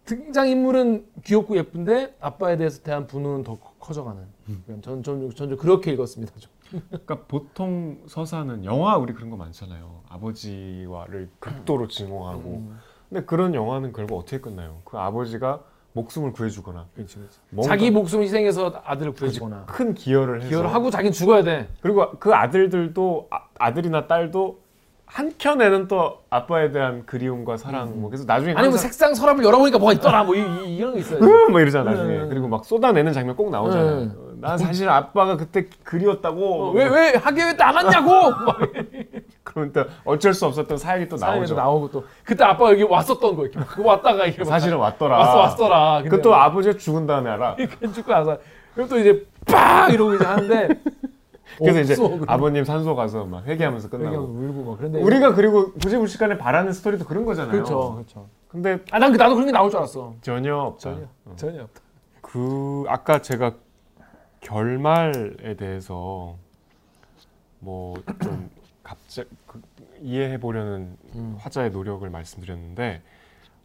등장 인물은 귀엽고 예쁜데 아빠에 대해서 대한 분노는 더 커- 커져가는. 전, 전, 전, 전 그렇게 읽었습니다. 좀. 그러니까 보통 서사는 영화 우리 그런 거 많잖아요. 아버지와를 극도로 증오하고. 음, 근데 그런 영화는 결국 어떻게 끝나요? 그 아버지가 목숨을 구해주거나 자기 목숨 희생해서 아들을 구해주거나 큰 기여를 해서 기여를 하고 자기는 죽어야 돼. 그리고 그 아들들도 아, 아들이나 딸도 한켠에는 또 아빠에 대한 그리움과 사랑 뭐 그래서 나중에 아니 뭐 색상 서랍을 열어보니까 뭐가 있더라 뭐 이, 이, 게 있어요. 으, 뭐 이러잖아 나중에 음. 그리고 막 쏟아내는 장면 꼭 나오잖아요. 음. 어, 난 사실 아빠가 그때 그리웠다고 왜왜 학교에 왜 나갔냐고 막 그러면 또 어쩔 수 없었던 사연이 또 나오죠. 나오고 또 그때 아빠가 여기 왔었던 거 이렇게 막 왔다가 이렇게 막 사실은 왔더라. 왔어 왔더라. 근데 그것도 아버지가 죽은 다음에 알아. 죽고 나서 그럼 또 이제 빡 이러고 이제 하는데 그래서 이제 없어, 그럼. 아버님 산소 가서 막 회개하면서 끝나고. 울고 막 그런데 우리가 그리고 부지불식간에 바라는 스토리도 그런 거잖아요. 그렇죠 그렇죠. 근데 아난 그 나도 그런 게 나올 줄 알았어. 전혀 없다. 전혀 어. 전혀 없다. 그 아까 제가 결말에 대해서 뭐 좀 갑자기 그 이해해 보려는 음. 화자의 노력을 말씀드렸는데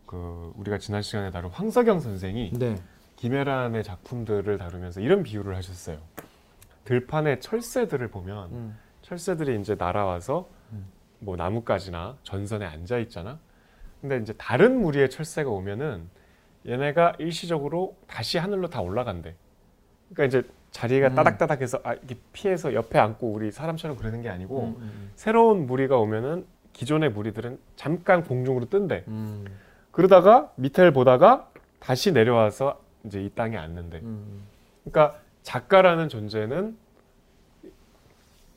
그 우리가 지난 시간에 다룬 황석영 선생이 네. 김혜란의 작품들을 다루면서 이런 비유를 하셨어요. 들판의 철새들을 보면 음. 철새들이 이제 날아와서 음. 뭐 나뭇가지나 전선에 앉아 있잖아. 근데 이제 다른 무리의 철새가 오면은 얘네가 일시적으로 다시 하늘로 다 올라간대. 그러니까 이제 자리가 음. 따닥따닥해서 아, 이렇게 피해서 옆에 앉고 우리 사람처럼 그러는 게 아니고 음, 음, 새로운 무리가 오면은 기존의 무리들은 잠깐 공중으로 뜬대. 음. 그러다가 밑을 보다가 다시 내려와서 이제 이 땅에 앉는데. 음. 그러니까 작가라는 존재는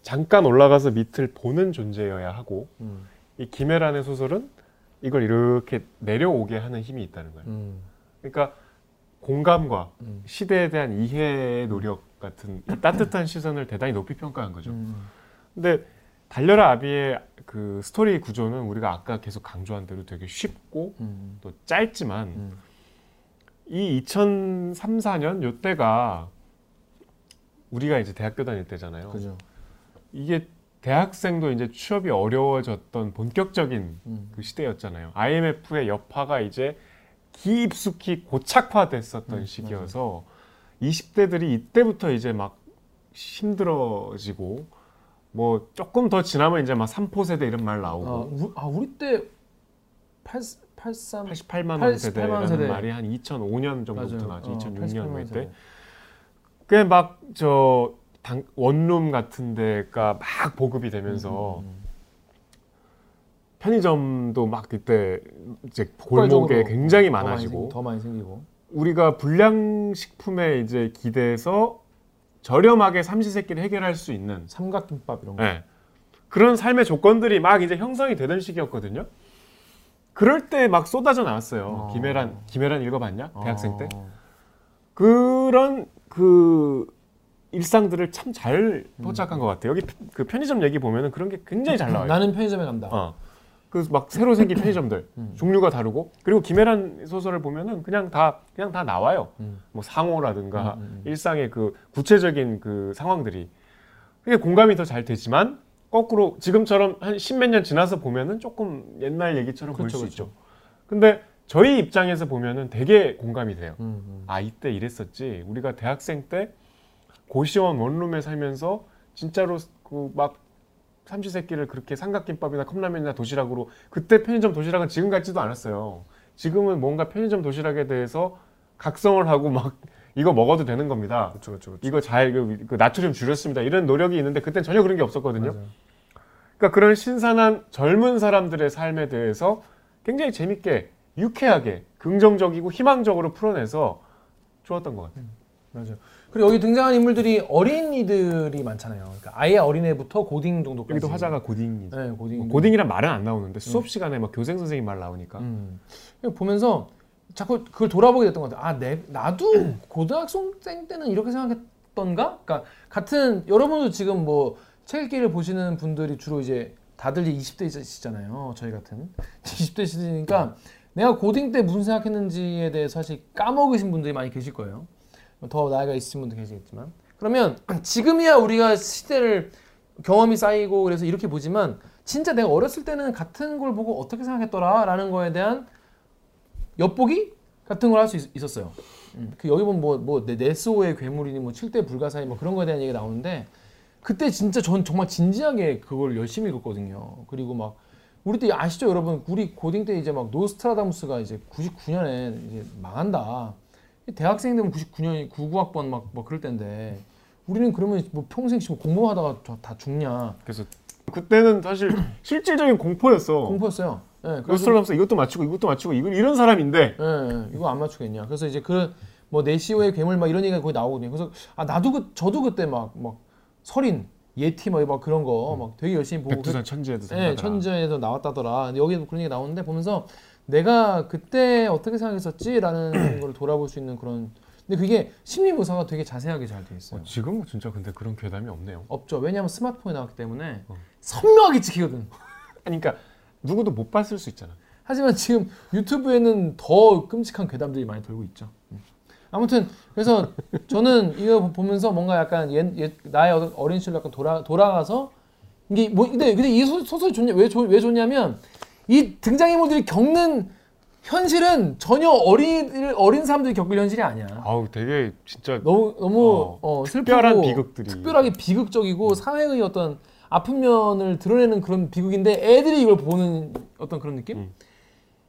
잠깐 올라가서 밑을 보는 존재여야 하고 음. 이 김혜란의 소설은 이걸 이렇게 내려오게 하는 힘이 있다는 거예요. 음. 그러니까 공감과 음. 시대에 대한 이해의 노력 같은 이 따뜻한 시선을 대단히 높이 평가한 거죠. 음. 근데 달려라 아비의 그 스토리 구조는 우리가 아까 계속 강조한 대로 되게 쉽고 음. 또 짧지만 음. 이 2003, 4년 요때가 우리가 이제 대학교 다닐 때잖아요. 그죠. 이게 대학생도 이제 취업이 어려워졌던 본격적인 음. 그 시대였잖아요. IMF의 여파가 이제 깊숙이 고착화됐었던 음, 시기여서 20대들이 이때부터 이제 막 힘들어지고 뭐 조금 더 지나면 이제 막 삼포 세대 이런 말 나오고 아, 우, 아 우리 때 8, 83 88만 원 88만 세대라는 세대. 말이 한 2005년 정도부터. 나죠. 어, 2006년 88만 뭐 세대. 이때. 그게 막저 원룸 같은 데가 막 보급이 되면서 음, 음, 편의점도 막 그때 이제 골목에 굉장히 많아지고 더 많이 생기고 우리가 불량식품에 이제 기대서 저렴하게 삼시세끼를 해결할 수 있는 삼각김밥 이런 거. 예. 그런 삶의 조건들이 막 이제 형성이 되던 시기였거든요. 그럴 때 막 쏟아져 나왔어요. 어. 김혜란 김혜란 읽어봤냐? 대학생 때 어. 그런 그 일상들을 참 잘 포착한 것 같아요. 여기 그 편의점 얘기 보면은 그런 게 굉장히 잘 나와요. 나는 편의점에 간다. 어. 그 막 새로 생긴 편의점들 음. 종류가 다르고 그리고 김혜란 소설을 보면은 그냥 다 그냥 다 나와요. 음. 뭐 상호라든가 음, 음, 음. 일상의 그 구체적인 그 상황들이 그게 공감이 더 잘 되지만 거꾸로 지금처럼 한 십몇 년 지나서 보면은 조금 옛날 얘기처럼 그렇죠, 볼수 그렇죠. 있죠. 근데 저희 입장에서 보면은 되게 공감이 돼요. 음, 음. 아 이때 이랬었지. 우리가 대학생 때 고시원 원룸에 살면서 진짜로 그 막 삼시세끼를 그렇게 삼각김밥이나 컵라면이나 도시락으로 그때 편의점 도시락은 지금 같지도 않았어요. 지금은 뭔가 편의점 도시락에 대해서 각성을 하고 막 이거 먹어도 되는 겁니다. 그렇죠, 그렇죠. 이거 잘 그, 그 나트륨 줄였습니다. 이런 노력이 있는데 그땐 전혀 그런 게 없었거든요. 맞아요. 그러니까 그런 신선한 젊은 사람들의 삶에 대해서 굉장히 재밌게 유쾌하게 긍정적이고 희망적으로 풀어내서 좋았던 것 같아요. 맞아요. 그리고 여기 등장한 인물들이 어린이들이 많잖아요. 그러니까 아예 어린애부터 고딩 정도까지. 여기도 화자가 고딩이죠. 네, 고딩. 고딩이란 말은 안 나오는데 수업 시간에 막 교생 선생님 말 나오니까 음. 보면서 자꾸 그걸 돌아보게 됐던 것 같아요. 아, 내, 나도 고등학생 때는 이렇게 생각했던가? 그러니까 같은 여러분도 지금 뭐 책 읽기를 보시는 분들이 주로 이제 다들 이제 20대시잖아요. 저희 같은 20대 시대니까 내가 고딩 때 무슨 생각했는지에 대해서 사실 까먹으신 분들이 많이 계실 거예요. 더 나이가 있으신 분도 계시겠지만 그러면 지금이야 우리가 시대를 경험이 쌓이고 그래서 이렇게 보지만 진짜 내가 어렸을 때는 같은 걸 보고 어떻게 생각했더라라는 거에 대한 엿보기 같은 걸 할 수 있었어요. 음, 그 여기 보면 뭐뭐 네스호의 괴물이니 뭐 7대 불가사의 뭐 그런 거에 대한 얘기가 나오는데 그때 진짜 전 정말 진지하게 그걸 열심히 읽었거든요. 그리고 막 우리 때 아시죠 여러분 우리 고딩 때 이제 막 노스트라다무스가 이제 99년에 이제 망한다. 대학생 되면 99년 99학번 막뭐 그럴 때인데 우리는 그러면 뭐 평생 지금 공부하다가 저- 다 죽냐 그래서 그때는 사실 실질적인 공포였어. 공포였어요. 예, 그래서 노스트라다무스 이것도 맞추고 이것도 맞추고 이거 이런 사람인데 예, 예, 이거 안 맞추겠냐. 그래서 이제 그 뭐 네시오의 괴물 막 이런 얘기가 거의 나오거든요. 그래서 아 나도 그 저도 그때 막막 설인 예티 막, 막 그런 거막 되게 열심히 보고 백두산 천지에도 그, 생각나. 예, 천재에서 나왔다더라. 근데 여기도 그런 얘기 나오는데 보면서 내가 그때 어떻게 생각했었지라는 걸 돌아볼 수 있는 그런 근데 그게 심리 묘사가 되게 자세하게 잘 돼 있어요. 어, 지금은 진짜 근데 그런 괴담이 없네요. 없죠. 왜냐하면 스마트폰이 나왔기 때문에 어. 선명하게 찍히거든. 그러니까 누구도 못 봤을 수 있잖아. 하지만 지금 유튜브에는 더 끔찍한 괴담들이 많이 돌고 있죠. 음. 아무튼 그래서 저는 이거 보면서 뭔가 약간 옛, 옛 나의 어린 시절 약간 돌아 돌아가서 이게 뭐 근데 근데 이 소- 소설이 좋냐 왜, 좋, 왜 좋냐면 이 등장인물들이 겪는 현실은 전혀 어린 어린 사람들이 겪을 현실이 아니야. 아우 되게 진짜 너무 너무 어, 어, 특별한 비극들이. 특별하게 비극적이고 사회의 어떤 아픈 면을 드러내는 그런 비극인데 애들이 이걸 보는 어떤 그런 느낌? 음.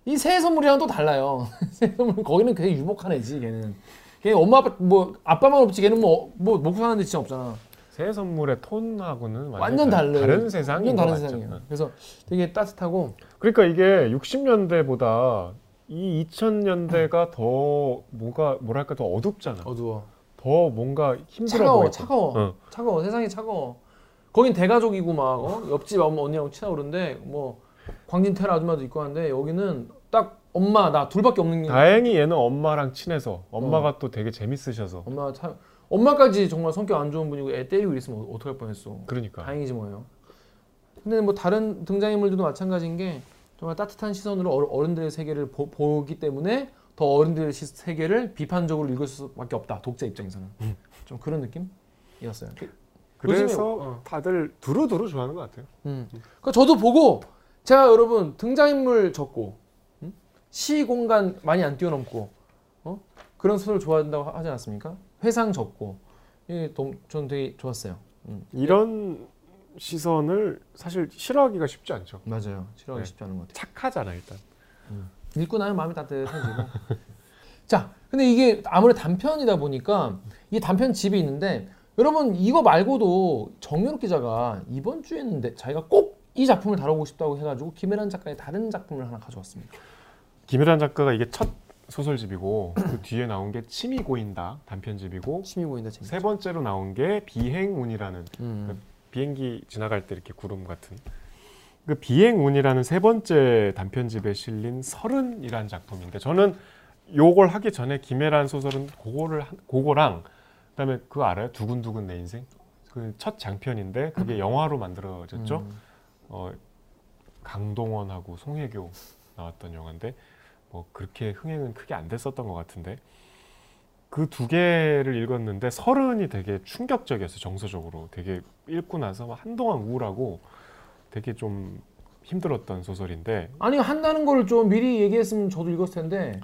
이 새해 선물이랑 또 달라요. 새해 선물 거기는 되게 유복한 애지 걔는. 걔 엄마 아빠 뭐 아빠만 없지 걔는 뭐뭐 먹고 사는데 진짜 없잖아. 새 선물의 톤하고는 완전, 완전 다른. 다른 세상인 완전 다른. 세상이에요. 그래서 되게 따뜻하고 그러니까 이게 60년대보다 이 2000년대가 더 뭐가 뭐랄까 더 어둡잖아. 어두워. 더 뭔가 힘들어 차가워, 보여. 차가워, 어. 차가워. 세상이 차가워. 거긴 대가족이고 막 어? 옆집 엄마 언니하고 친하고 그러는데 뭐 광진 테라 아줌마도 있고 하는데 여기는 딱 엄마 나 둘밖에 없는 게 다행히 얘는 엄마랑 친해서 엄마가 어. 또 되게 재밌으셔서 엄마 차, 엄마까지 정말 성격 안 좋은 분이고 애 때리고 이랬으면 어떡할 뻔했어. 그러니까 다행이지 뭐예요. 근데 뭐 다른 등장인물들도 마찬가지인 게 정말 따뜻한 시선으로 어른- 어른들의 세계를 보, 보기 때문에 더 어른들의 시- 세계를 비판적으로 읽을 수밖에 없다. 독자 입장에서는 음. 좀 그런 느낌이었어요. 그래서 요즘에- 어. 다들 두루두루 좋아하는 것 같아요. 음. 그러니까 저도 보고 제가 여러분 등장인물 적고 음? 시 공간 많이 안 뛰어넘고 어? 그런 소설 좋아한다고 하- 하지 않았습니까? 회상 적고 이게 좀- 저는 되게 좋았어요. 음. 이런 시선을 사실 싫어하기가 쉽지 않죠. 맞아요. 싫어하기 네. 쉽지 않은 것 같아요. 착하잖아 일단. 읽고 나면 마음이 따뜻해지고. 자, 근데 이게 아무래도 단편이다 보니까 이 단편 집이 있는데 여러분 이거 말고도 정연욱 기자가 이번 주에는 내- 자기가 꼭 이 작품을 다루고 싶다고 해가지고 김혜란 작가의 다른 작품을 하나 가져왔습니다. 김혜란 작가가 이게 첫 소설집이고 그 뒤에 나온 게 침이 고인다 단편집이고 보인다 재밌. 세 번째로 나온 게 비행운이라는 음. 비행기 지나갈 때 이렇게 구름 같은 그 비행운이라는 세 번째 단편집에 실린 서른이라는 작품인데 저는 요걸 하기 전에 김혜란 소설은 그거를 한- 그거랑 그다음에 그거 알아요? 두근두근 내 인생 그 첫 장편인데 그게 영화로 만들어졌죠. 음. 어, 강동원하고 송혜교 나왔던 영화인데 뭐 그렇게 흥행은 크게 안 됐었던 것 같은데 그 두 개를 읽었는데 서른이 되게 충격적이었어요 정서적으로 되게 읽고 나서 막 한동안 우울하고 되게 좀 힘들었던 소설인데 아니 한다는 걸 좀 미리 얘기했으면 저도 읽었을 텐데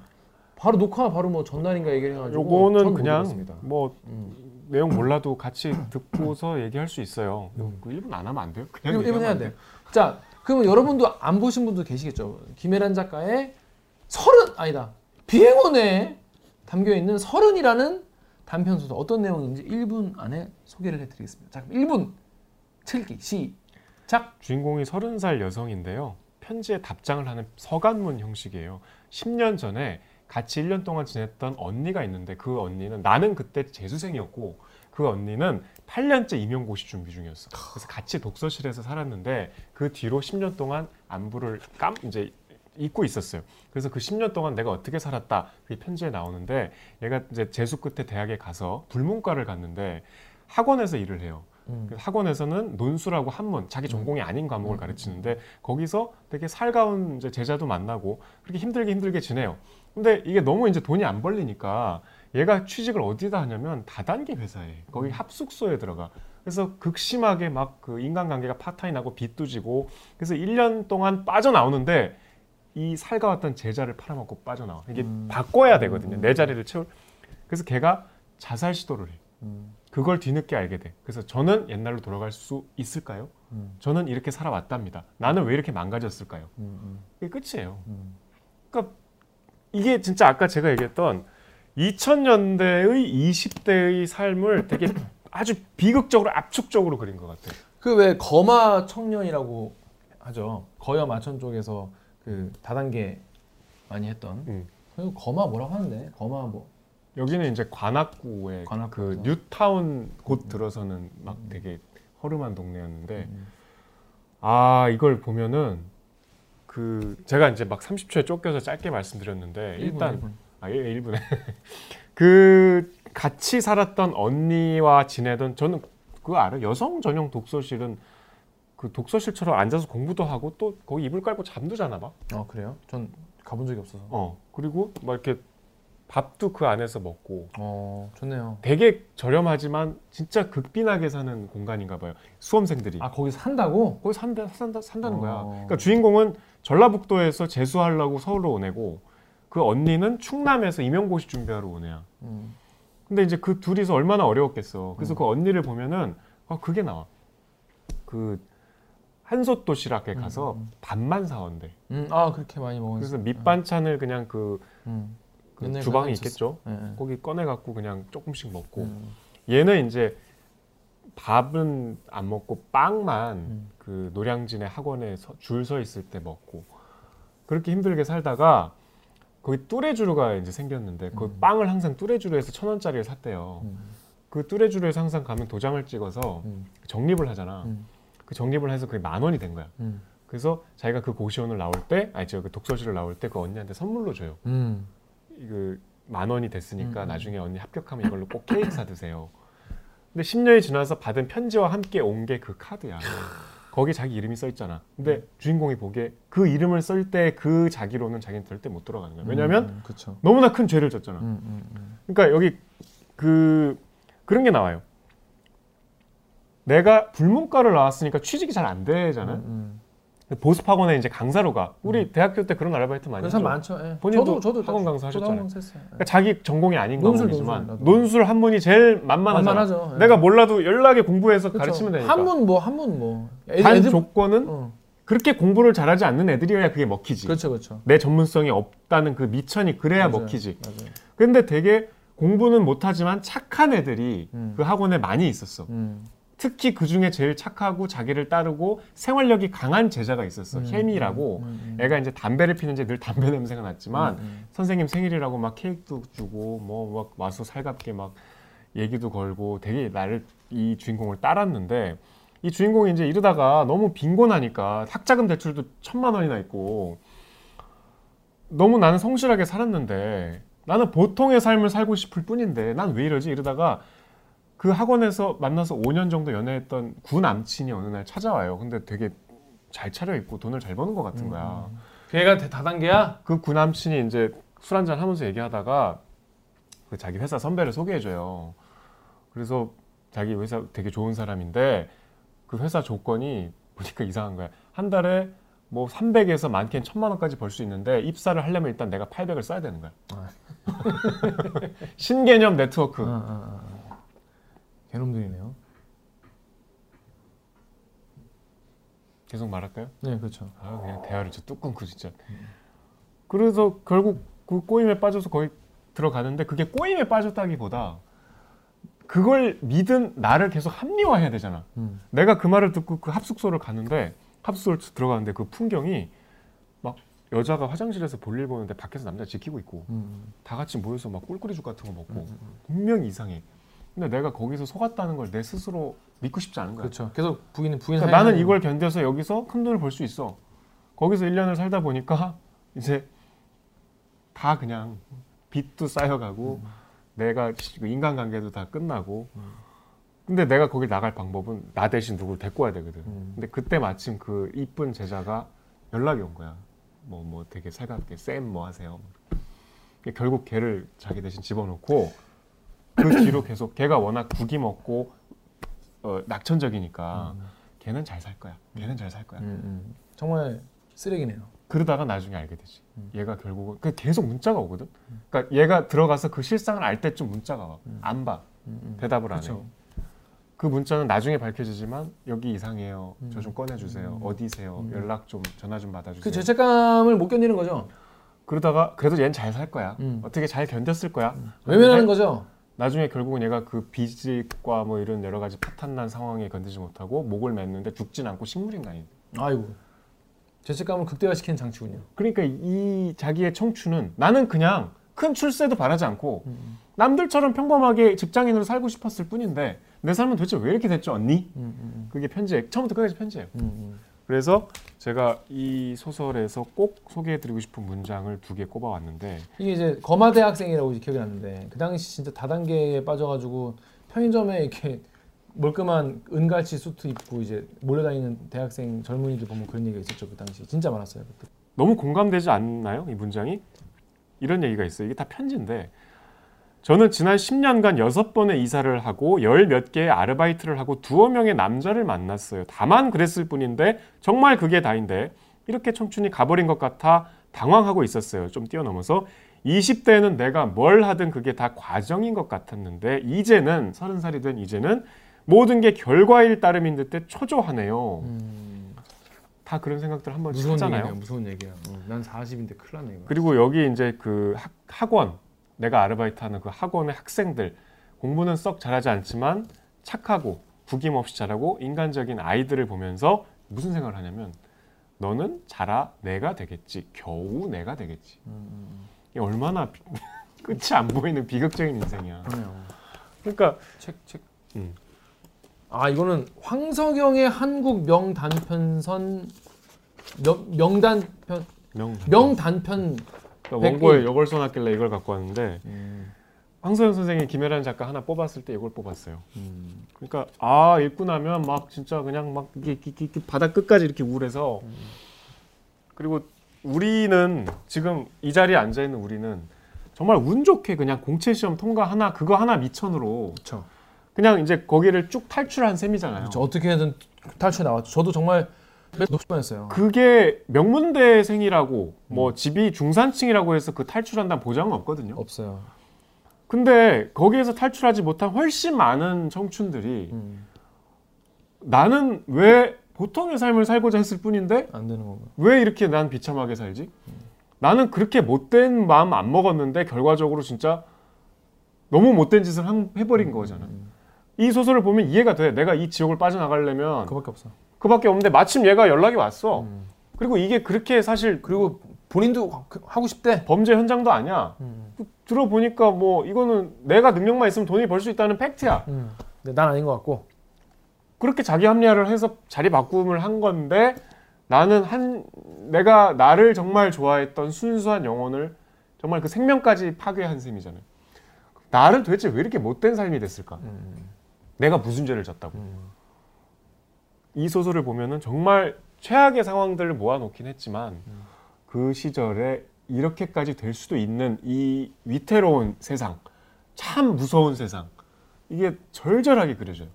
바로 녹화 바로 뭐 전날인가 얘기를 해가지고 요거는 그냥. 뭐 음. 내용 몰라도 같이 듣고서 얘기할 수 있어요. 음. 그 1분 안 하면 안 돼요? 그냥 일본 얘기하면 해야 안 돼. 돼요? 자, 그러면 여러분도 안 보신 분도 계시겠죠. 김혜란 작가의 서른 아니다 비행원에 담겨 있는 서른이라는 단편 소설 어떤 내용인지 1분 안에 소개를 해드리겠습니다. 자, 그럼 1분 틀기 시작. 주인공이 30살 여성인데요. 편지에 답장을 하는 서간문 형식이에요. 10년 전에 같이 1년 동안 지냈던 언니가 있는데 그 언니는 나는 그때 재수생이었고 그 언니는 8년째 임용고시 준비 중이었어. 그래서 같이 독서실에서 살았는데 그 뒤로 10년 동안 안부를 깜 이제 잊고 있었어요. 그래서 그 10년 동안 내가 어떻게 살았다 그 편지에 나오는데 얘가 이제 재수 끝에 대학에 가서 불문과를 갔는데 학원에서 일을 해요. 음. 그 학원에서는 논술하고 한문 자기 전공이 아닌 과목을 가르치는데 거기서 되게 살가운 이제 제자도 만나고 그렇게 힘들게 힘들게 지내요. 근데 이게 너무 이제 돈이 안 벌리니까 얘가 취직을 어디다 하냐면 다단계 회사에 거기 합숙소에 들어가. 그래서 극심하게 막 그 인간관계가 파타이나고 빚도 지고 그래서 1년 동안 빠져나오는데 이 살가웠던 제자를 팔아먹고 빠져나와. 이게 음. 바꿔야 되거든요. 내 자리를 채울. 그래서 걔가 자살 시도를 해. 음. 그걸 뒤늦게 알게 돼. 그래서 저는 옛날로 돌아갈 수 있을까요? 음. 저는 이렇게 살아왔답니다. 나는 왜 이렇게 망가졌을까요? 음. 이게 끝이에요. 음. 그러니까 이게 진짜 아까 제가 얘기했던 2000년대의 20대의 삶을 되게 아주 비극적으로 압축적으로 그린 것 같아요. 그 왜 거마 청년이라고 하죠. 거여 마천 쪽에서 그 다단계 많이 했던. 음. 그 거마 뭐라고 하는데? 거마 뭐? 여기는 이제 관악구에 관악구에서. 그 뉴타운 곧 들어서는 막 되게 허름한 동네였는데 음. 아 이걸 보면은 그 제가 이제 막 30초에 쫓겨서 짧게 말씀드렸는데 일본, 일단 일본. 아, 1분에. 그 같이 살았던 언니와 지내던 저는 그거 알아요. 여성 전용 독서실은 그 독서실처럼 앉아서 공부도 하고 또 거기 이불 깔고 잠도 자나 봐. 어 그래요? 전 가본 적이 없어서. 어. 그리고 막 이렇게 밥도 그 안에서 먹고 어 좋네요. 되게 저렴하지만 진짜 극빈하게 사는 공간인가 봐요. 수험생들이. 아 거기 산다고? 거기 산다, 산다, 산다는 거야. 어. 그러니까 주인공은 전라북도에서 재수하려고 서울로 오내고 그 언니는 충남에서 임용고시 준비하러 오네야. 음. 근데 이제 그 둘이서 얼마나 어려웠겠어. 그래서 음. 그 언니를 보면은 아 그게 나와. 그 한솥 도시락에 가서 음, 음. 밥만 사온대. 음, 아 그렇게 많이 먹었어. 그래서 밑반찬을 그냥 그, 음. 그거 있겠죠. 예. 거기 꺼내 갖고 그냥 조금씩 먹고. 음. 얘는 이제 밥은 안 먹고 빵만 음. 그 노량진의 학원에 줄 서 있을 때 먹고 그렇게 힘들게 살다가 거기 뚜레쥬르가 이제 생겼는데 그 음. 빵을 항상 뚜레쥬르에서 천 원짜리를 샀대요. 음. 그 뚜레쥬르에서 항상 가면 도장을 찍어서 음. 적립을 하잖아. 음. 그 적립을 해서 그게 만 원이 된 거야. 음. 그래서 자기가 그 고시원을 나올 때, 아니 저그 독서실을 나올 때 그 언니한테 선물로 줘요. 음. 그만 원이 됐으니까 음. 나중에 언니 합격하면 이걸로 꼭 케이크 사 드세요. 근데 10년이 지나서 받은 편지와 함께 온 게 그 카드야. 거기 자기 이름이 써 있잖아. 근데 주인공이 보기에 그 이름을 쓸 때 그 자기로는 자기는 절대 못 돌아가는 거야. 왜냐면 음, 그쵸. 너무나 큰 죄를 졌잖아. 음, 음, 음. 그러니까 여기 그 그런 게 나와요. 내가 불문과를 나왔으니까 취직이 잘 안 되잖아. 음, 보습학원에 이제 강사로 가. 우리 대학교 때 그런 아르바이트 많이 했죠. 많죠. 예. 본인도 저도 저도 학원 다- 강사 하셨잖아요. 그러니까 자기 전공이 아닌 논술, 과목이지만 논술, 한문이 제일 만만하잖아. 예. 내가 몰라도 연락에 공부해서 그쵸. 가르치면 되니까. 한문 뭐 한문 뭐. 애들- 단 애들- 조건은 어. 그렇게 공부를 잘하지 않는 애들이어야 그게 먹히지. 그렇죠, 그렇죠. 내 전문성이 없다는 그 미천이 그래야 맞아요. 먹히지. 맞아요. 근데 되게 공부는 못하지만 착한 애들이 음. 그 학원에 많이 있었어. 음. 특히 그 중에 제일 착하고 자기를 따르고 생활력이 강한 제자가 있었어. 음, 혜미라고. 음, 음, 애가 이제 담배를 피는지 늘 담배 냄새가 났지만 음, 음. 선생님 생일이라고 막 케이크도 주고 뭐 막 와서 살갑게 막 얘기도 걸고 되게 나를 이 주인공을 따랐는데 이 주인공이 이제 이러다가 너무 빈곤하니까 학자금 대출도 천만 원이나 있고 너무 나는 성실하게 살았는데 나는 보통의 삶을 살고 싶을 뿐인데 난 왜 이러지 이러다가 그 학원에서 만나서 5년 정도 연애했던 구 남친이 어느 날 찾아와요. 근데 되게 잘 차려입고 돈을 잘 버는 것 같은 음. 거야. 걔가 다- 다단계야? 그 구 남친이 이제 술 한잔 하면서 얘기하다가 그 자기 회사 선배를 소개해줘요. 그래서 자기 회사 되게 좋은 사람인데 그 회사 조건이 보니까 이상한 거야. 한 달에 뭐 300에서 많게는 1000만 원까지 벌 수 있는데 입사를 하려면 일단 내가 800을 써야 되는 거야. 아. 신개념 네트워크. 아, 아, 아. 개놈들이네요. 계속 말할까요? 네, 그렇죠. 아 그냥 대화를 저뚝 끊고 진짜. 그래서 결국 그 꼬임에 빠져서 거기 들어가는데 그게 꼬임에 빠졌다기보다 그걸 믿은 나를 계속 합리화해야 되잖아. 음. 내가 그 말을 듣고 그 합숙소를 갔는데 합숙소를 들어가는데 그 풍경이 막 여자가 화장실에서 볼일 보는데 밖에서 남자 지키고 있고 음. 다 같이 모여서 막 꿀꿀이죽 같은 거 먹고 분명히 이상해. 근데 내가 거기서 속았다는 걸 내 스스로 믿고 싶지 않은 거야. 그렇죠. 계속 부인은 부인 그러니까 나는 이걸 견뎌서 여기서 큰 돈을 벌 수 있어. 거기서 1년을 살다 보니까 이제 다 그냥 빚도 쌓여가고 내가 그 인간관계도 다 끝나고 근데 내가 거길 나갈 방법은 나 대신 누구를 데리고 와야 되거든. 음. 근데 그때 마침 그 이쁜 제자가 연락이 온 거야. 뭐뭐 되게 살갑게 쌤 뭐 하세요. 결국 걔를 자기 대신 집어넣고 그 뒤로 계속 걔가 워낙 국이 먹고 어, 낙천적이니까 걔는 잘 살 거야. 걔는 잘 살 거야. 음, 음. 정말 쓰레기네요. 그러다가 나중에 알게 되지. 음. 얘가 결국은 그 계속 문자가 오거든. 그러니까 얘가 들어가서 그 실상을 알 때쯤 문자가 와. 안 봐. 음, 음. 대답을 안 해. 그 문자는 나중에 밝혀지지만 여기 이상해요. 음. 저좀 꺼내주세요. 어디세요? 음. 연락 좀 전화 좀 받아주세요. 그 죄책감을 못 견디는 거죠. 그러다가 그래도 얘는 잘 살 거야. 음. 어떻게 잘 견뎠을 거야. 외면하는 거죠. 나중에 결국은 얘가 그 비직과 뭐 이런 여러 가지 파탄난 상황에 견디지 못하고 목을 맸는데 죽진 않고 식물인간이. 아이고. 죄책감을 극대화시키는 장치군요. 그러니까 이 자기의 청춘은 나는 그냥 큰 출세도 바라지 않고 음. 남들처럼 평범하게 직장인으로 살고 싶었을 뿐인데 내 삶은 도대체 왜 이렇게 됐죠 언니? 음, 음, 그게 편지에 처음부터 끝까지 편지예요. 그래서 제가 이 소설에서 꼭 소개해드리고 싶은 문장을 두 개 꼽아왔는데 이게 이제 거마대 학생이라고 기억이 나는데 그 당시 진짜 다단계에 빠져가지고 편의점에 이렇게 멀끔한 은갈치 수트 입고 이제 몰려다니는 대학생 젊은이들 보면 그런 얘기가 있었죠 그 당시 진짜 많았어요 그때. 너무 공감되지 않나요? 이 문장이? 이런 얘기가 있어요. 이게 다 편지인데 저는 지난 10년간 여섯 번의 이사를 하고 열 몇 개의 아르바이트를 하고 두어 명의 남자를 만났어요. 다만 그랬을 뿐인데 정말 그게 다인데 이렇게 청춘이 가버린 것 같아 당황하고 있었어요. 좀 뛰어넘어서 20대에는 내가 뭘 하든 그게 다 과정인 것 같았는데 이제는 서른 살이 된 이제는 모든 게 결과일 따름인 듯해 초조하네요. 다 그런 생각들 한 번씩 무서운 얘기야 어, 난 40인데 큰일 났네 이거 그리고 여기 이제 그 학, 학원 내가 아르바이트하는 그 학원의 학생들 공부는 썩 잘하지 않지만 착하고 구김없이 잘하고 인간적인 아이들을 보면서 무슨 생각을 하냐면 너는 자라 내가 되겠지 겨우 내가 되겠지. 음, 이게 얼마나 비- 끝이 안 보이는 비극적인 인생이야. 그러네요. 그러니까 책 책. 음. 아 이거는 황석영의 한국 명단편선 명, 명단편 명, 명단편 그러니까 원고에 이걸 써놨길래 이걸 갖고 왔는데 음, 황소영 선생이 김혜란 작가 하나 뽑았을 때 이걸 뽑았어요 음, 그러니까 아 읽고 나면 막 진짜 그냥 막 이게, 이게, 이게 바닥 끝까지 이렇게 우울해서 그리고 우리는 지금 이 자리에 앉아 있는 우리는 정말 운 좋게 그냥 공채 시험 통과 하나 그거 하나 미천으로 그렇죠. 그냥 이제 거기를 쭉 탈출한 셈이잖아요. 그렇죠. 어떻게든 탈출 나왔죠. 저도 정말 뻔했어요. 그게 명문대생이라고 뭐 집이 중산층이라고 해서 그 탈출한다는 보장은 없거든요. 없어요. 근데 거기에서 탈출하지 못한 훨씬 많은 청춘들이 음, 나는 왜 보통의 삶을 살고자 했을 뿐인데 안 되는 건가? 왜 이렇게 난 비참하게 살지? 나는 그렇게 못된 마음 안 먹었는데 결과적으로 진짜 너무 못된 짓을 한- 해버린 거잖아. 이 소설을 보면 이해가 돼. 내가 이 지옥을 빠져나가려면 그밖에 없어. 그밖에 없는데 마침 얘가 연락이 왔어. 음. 그리고 이게 그렇게 사실 그리고 본인도 하- 하고 싶대. 범죄 현장도 아니야. 음. 들어보니까 뭐 이거는 내가 능력만 있으면 돈이 벌 수 있다는 팩트야. 음. 근데 난 아닌 것 같고. 그렇게 자기 합리화를 해서 자리 바꿈을 한 건데 나는 한 내가 나를 정말 좋아했던 순수한 영혼을 정말 그 생명까지 파괴한 셈이잖아요. 나를 도대체 왜 이렇게 못된 삶이 됐을까? 음. 내가 무슨 죄를 졌다고? 음. 이 소설을 보면은 정말 최악의 상황들을 모아놓긴 했지만 그 시절에 이렇게까지 될 수도 있는 이 위태로운 세상, 참 무서운 세상 이게 절절하게 그려져요.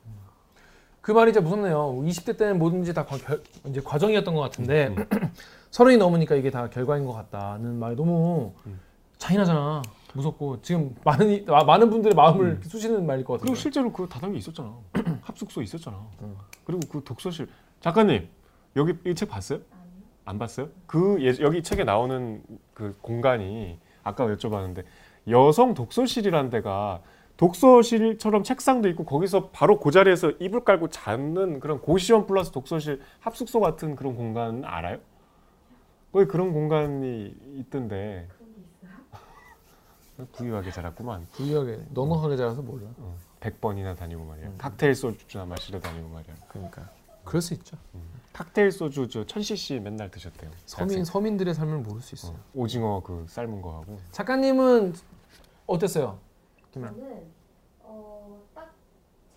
그 말이 이제 무섭네요. 20대 때는 뭐든지 다 과, 결, 이제 과정이었던 것 같은데 음. 서른이 넘으니까 이게 다 결과인 것 같다는 말이 너무 음. 잔인하잖아. 무섭고 지금 많은 많은 분들의 마음을 음. 쑤시는 말일 것 같아요. 그리고 실제로 그 다단계 있었잖아. 합숙소 있었잖아. 음. 그리고 그 독서실 작가님 여기 이 책 봤어요? 안 봤어요? 그 예, 여기 책에 나오는 그 공간이 아까 여쭤봤는데 여성 독서실이라는 데가 독서실처럼 책상도 있고 거기서 바로 그 자리에서 이불 깔고 자는 그런 고시원 플러스 독서실 합숙소 같은 그런 공간 알아요? 거기 그런 공간이 있던데 부유하게 자랐구만. 부유하게 넉넉하게 자라서 몰라. 어, 100번이나 다니고 말이야. 칵테일 소주나 마시러 다니고 말이야. 그러니까 그럴 수 있죠. 칵테일 소주 저 1000cc 맨날 드셨대요. 서민 대학생. 서민들의 삶을 모를 수 있어요. 어, 오징어 그 삶은 거 하고. 작가님은 어땠어요? 저는 어, 딱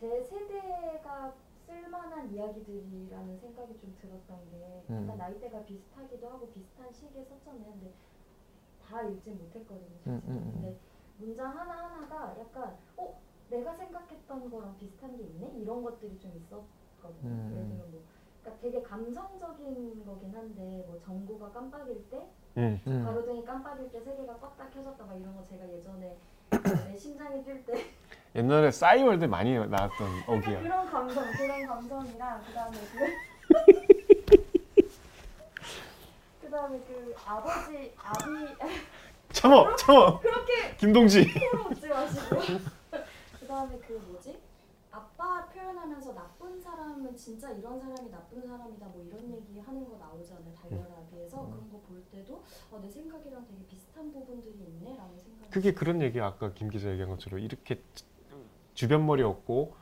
제 세대가 쓸만한 이야기들이라는 생각이 좀 들었던 게 음. 약간 나이대가 비슷하기도 하고 비슷한 시기에 썼잖아요. 근데 다 읽지 못했거든요. 음, 사실. 음, 음. 근데 문장 하나 하나가 약간 어 내가 생각했던 거랑 비슷한 게 있네 이런 것들이 좀 있었거든요. 음. 예를 들면 뭐 그러니까 되게 감성적인 거긴 한데 뭐 전구가 깜빡일 때 음. 음. 가로등이 깜빡일 때 세계가 껐다 켜졌다 막 이런 거 제가 예전에 내 심장이 뛸 때 옛날에 싸이월드 많이 나왔던 어기야. 그런 감성 그런 감성이랑 그다음에 그그 다음에 그 아버지 아비 참어, 참어. 그렇게 김동지. 웃지 마시고 그 다음에 그 뭐지 아빠 표현하면서 나쁜 사람은 진짜 이런 사람이 나쁜 사람이다 뭐 이런 얘기 하는 거 나오잖아요 달려라비에서 음. 그런 거 볼 때도 어, 내 생각이랑 되게 비슷한 부분들이 있네라는 생각이 그게 그런 얘기 아까 김 기자 얘기한 것처럼 이렇게 주변 머리 없고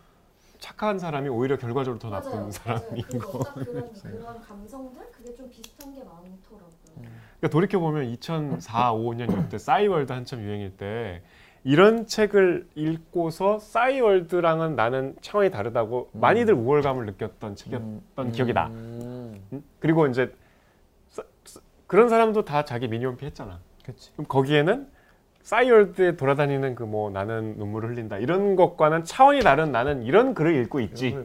착한 사람이 오히려 결과적으로 더 나쁜 맞아요, 사람인 맞아요. 거. 그거 딱 그런 그런 감성들 그게 좀 비슷한 게 많더라고요. 그러니까 돌이켜 보면 2004, 5년 이때 싸이월드 한참 유행일 때 이런 책을 읽고서 싸이월드랑은 나는 차원이 다르다고 음. 많이들 우월감을 느꼈던 책이었던 기억이 나. 음. 음? 그리고 이제 그런 사람도 다 자기 미니홈피 했잖아. 그렇지. 그럼 거기에는 싸이월드에 돌아다니는 그 뭐 나는 눈물을 흘린다. 이런 것과는 차원이 다른 나는 이런 글을 읽고 있지.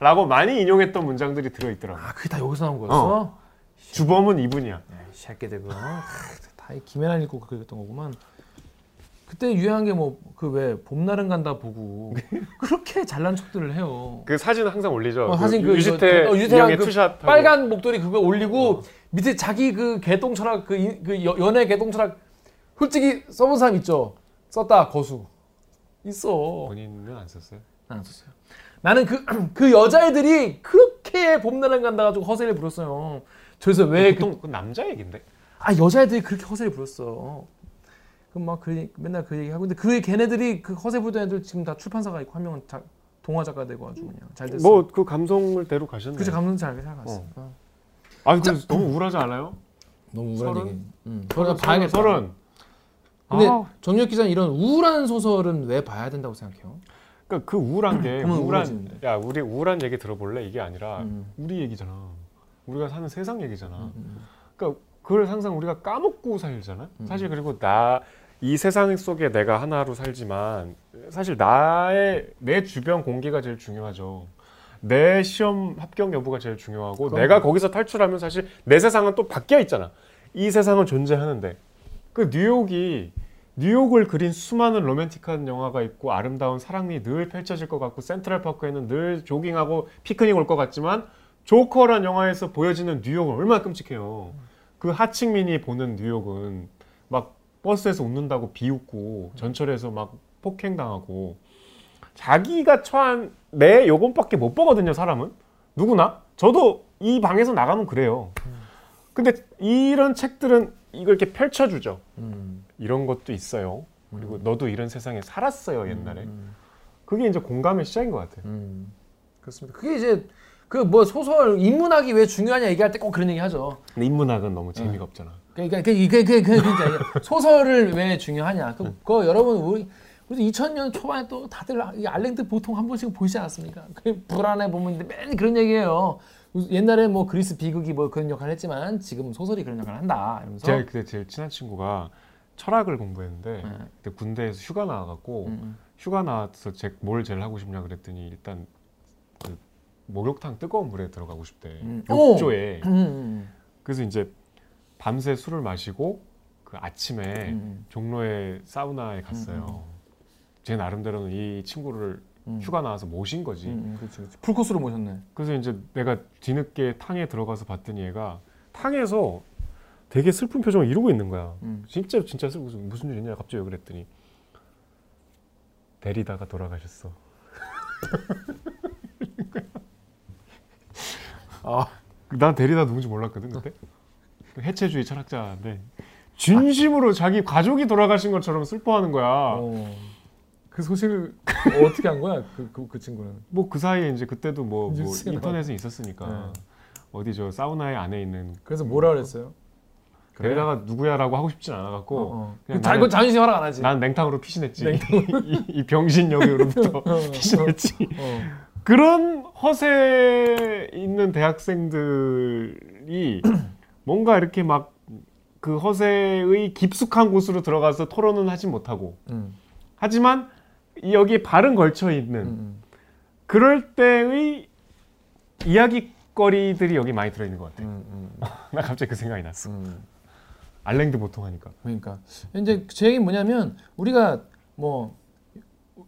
라고 많이 인용했던 문장들이 들어있더라고 아, 그게 다 여기서 나온 거였어? 주범은 이분이야. 새끼들 그거 다 김애란 읽고 그랬던 거구만. 그때 유행한 게 뭐 그 왜 봄날은 간다 보고 그렇게 잘난 척들을 해요. 그 사진 항상 올리죠. 어, 사진 그 유지태 어, 유지태랑 이영애의 그 투샷 빨간 목도리 그거 올리고 밑에 자기 그 개똥 철학 그, 이- 그 여- 연애 개똥 철학 솔직히 써본 사람 있죠. 썼다 거수 있어. 본인은 안 썼어요? 안 썼어요. 나는 그 그 여자애들이 그렇게 봄날은 간다 가지고 허세를 부렸어요. 그래서 왜그 보통 그 남자 얘긴데 아 여자애들이 그렇게 허세를 부렸어. 그럼 막 그 맨날 그 얘기하고 근데 그 걔네들이 그 허세 부르던 애들 지금 다 출판사가 있고 한 명은 자, 동화 작가 되고 아주 그냥 잘 됐어. 뭐 그 감성을 대로 가셨네 그치 감독 잘 살았어. 어. 어. 아 근데 너무 우울하지 않아요? 너무 우울한 얘기. 응. 그러다 봐야겠다. 서른 근데 아, 정유혁 기자는 이런 우울한 소설은 왜 봐야 된다고 생각해요? 그러니까 그 우울한 게 우울한 우울해지는데. 야 우리 우울한 얘기 들어볼래 이게 아니라 음. 우리 얘기잖아 우리가 사는 세상 얘기잖아 음. 그러니까 그걸 항상 우리가 까먹고 살잖아. 음. 사실 그리고 나 이 세상 속에 내가 하나로 살지만 사실 나의 내 주변 공기가 제일 중요하죠. 내 시험 합격 여부가 제일 중요하고 그럼요. 내가 거기서 탈출하면 사실 내 세상은 또 바뀌어 있잖아. 이 세상은 존재하는데 그 뉴욕이 뉴욕을 그린 수많은 로맨틱한 영화가 있고 아름다운 사랑이 늘 펼쳐질 것 같고 센트럴파크에는 늘 조깅하고 피크닉 올 것 같지만 조커란 영화에서 보여지는 뉴욕은 얼마나 끔찍해요. 그 하층민이 보는 뉴욕은 막 버스에서 웃는다고 비웃고 전철에서 막 폭행당하고 자기가 처한 내 요금밖에 못 보거든요 사람은 누구나 저도 이 방에서 나가면 그래요. 근데 이런 책들은 이걸 이렇게 펼쳐주죠. 음. 이런 것도 있어요. 그리고 너도 이런 세상에 살았어요 옛날에. 음. 그게 이제 공감의 시작인 것 같아요. 음. 그렇습니다. 그게 이제 그 뭐 소설 인문학이 왜 중요하냐 얘기할 때 꼭 그런 얘기 하죠. 근데 인문학은 너무 재미가 없잖아. 그러니까 그 이게 그그 진짜 소설을 왜 중요하냐? 그, 그 여러분 우리 그래서 2000년 초반에 또 다들 이 알랭드 보통 한 번씩 보이지 않았습니까? 그 불안해 보면 맨 그런 얘기예요. 옛날에 뭐 그리스 비극이 뭐 그런 역할을 했지만 지금 소설이 그런 역할을 한다 이러면서 제가 그때 제일 친한 친구가 철학을 공부했는데 네. 그때 군대에서 휴가 나와갖고 음, 휴가 나와서 제, 뭘 제일 하고 싶냐 그랬더니 일단 그 목욕탕 뜨거운 물에 들어가고 싶대 음. 욕조에 음, 음, 그래서 이제 밤새 술을 마시고 그 아침에 음, 종로의 사우나에 갔어요. 제 나름대로는 이 친구를 음. 휴가 나와서 모신 거지. 음, 음, 그렇지, 그렇지. 풀코스로 모셨네. 그래서 이제 내가 뒤늦게 탕에 들어가서 봤더니 얘가 탕에서 되게 슬픈 표정을 이루고 있는 거야. 음. 진짜 진짜 슬고 무슨 일 있냐 갑자기 왜 그랬더니 데리다가 돌아가셨어. 아, 난 데리다 누군지 몰랐거든 그때. 해체주의 철학자인데 진심으로 자기 가족이 돌아가신 것처럼 슬퍼하는 거야. 어. 그 소식을 어떻게 한 거야? 그, 그, 그 친구는. 뭐 그 사이에 이제 그때도 뭐, 뭐 인터넷에 있었으니까 네. 어디 저 사우나에 안에 있는 그래서 뭐라 그랬어요? 데리다가 누구야라고 하고 싶진 어, 않아갖고 어. 그냥 자, 나는- 이건 자존심 허락 안 하지. 난 냉탕으로 피신했지. 이, 이 병신 여기로부터 어, 피신했지. 어. 그런 허세 있는 대학생들이 뭔가 이렇게 막 그 허세의 깊숙한 곳으로 들어가서 토론은 하지 못하고 음, 하지만 이 여기에 발은 걸쳐 있는 음, 그럴 때의 이야기거리들이 여기 많이 들어있는 것 같아. 음, 음, 나 갑자기 그 생각이 났어. 음. 알랭드 보통 하니까. 그러니까 이제 제 얘기는 뭐냐면 우리가 뭐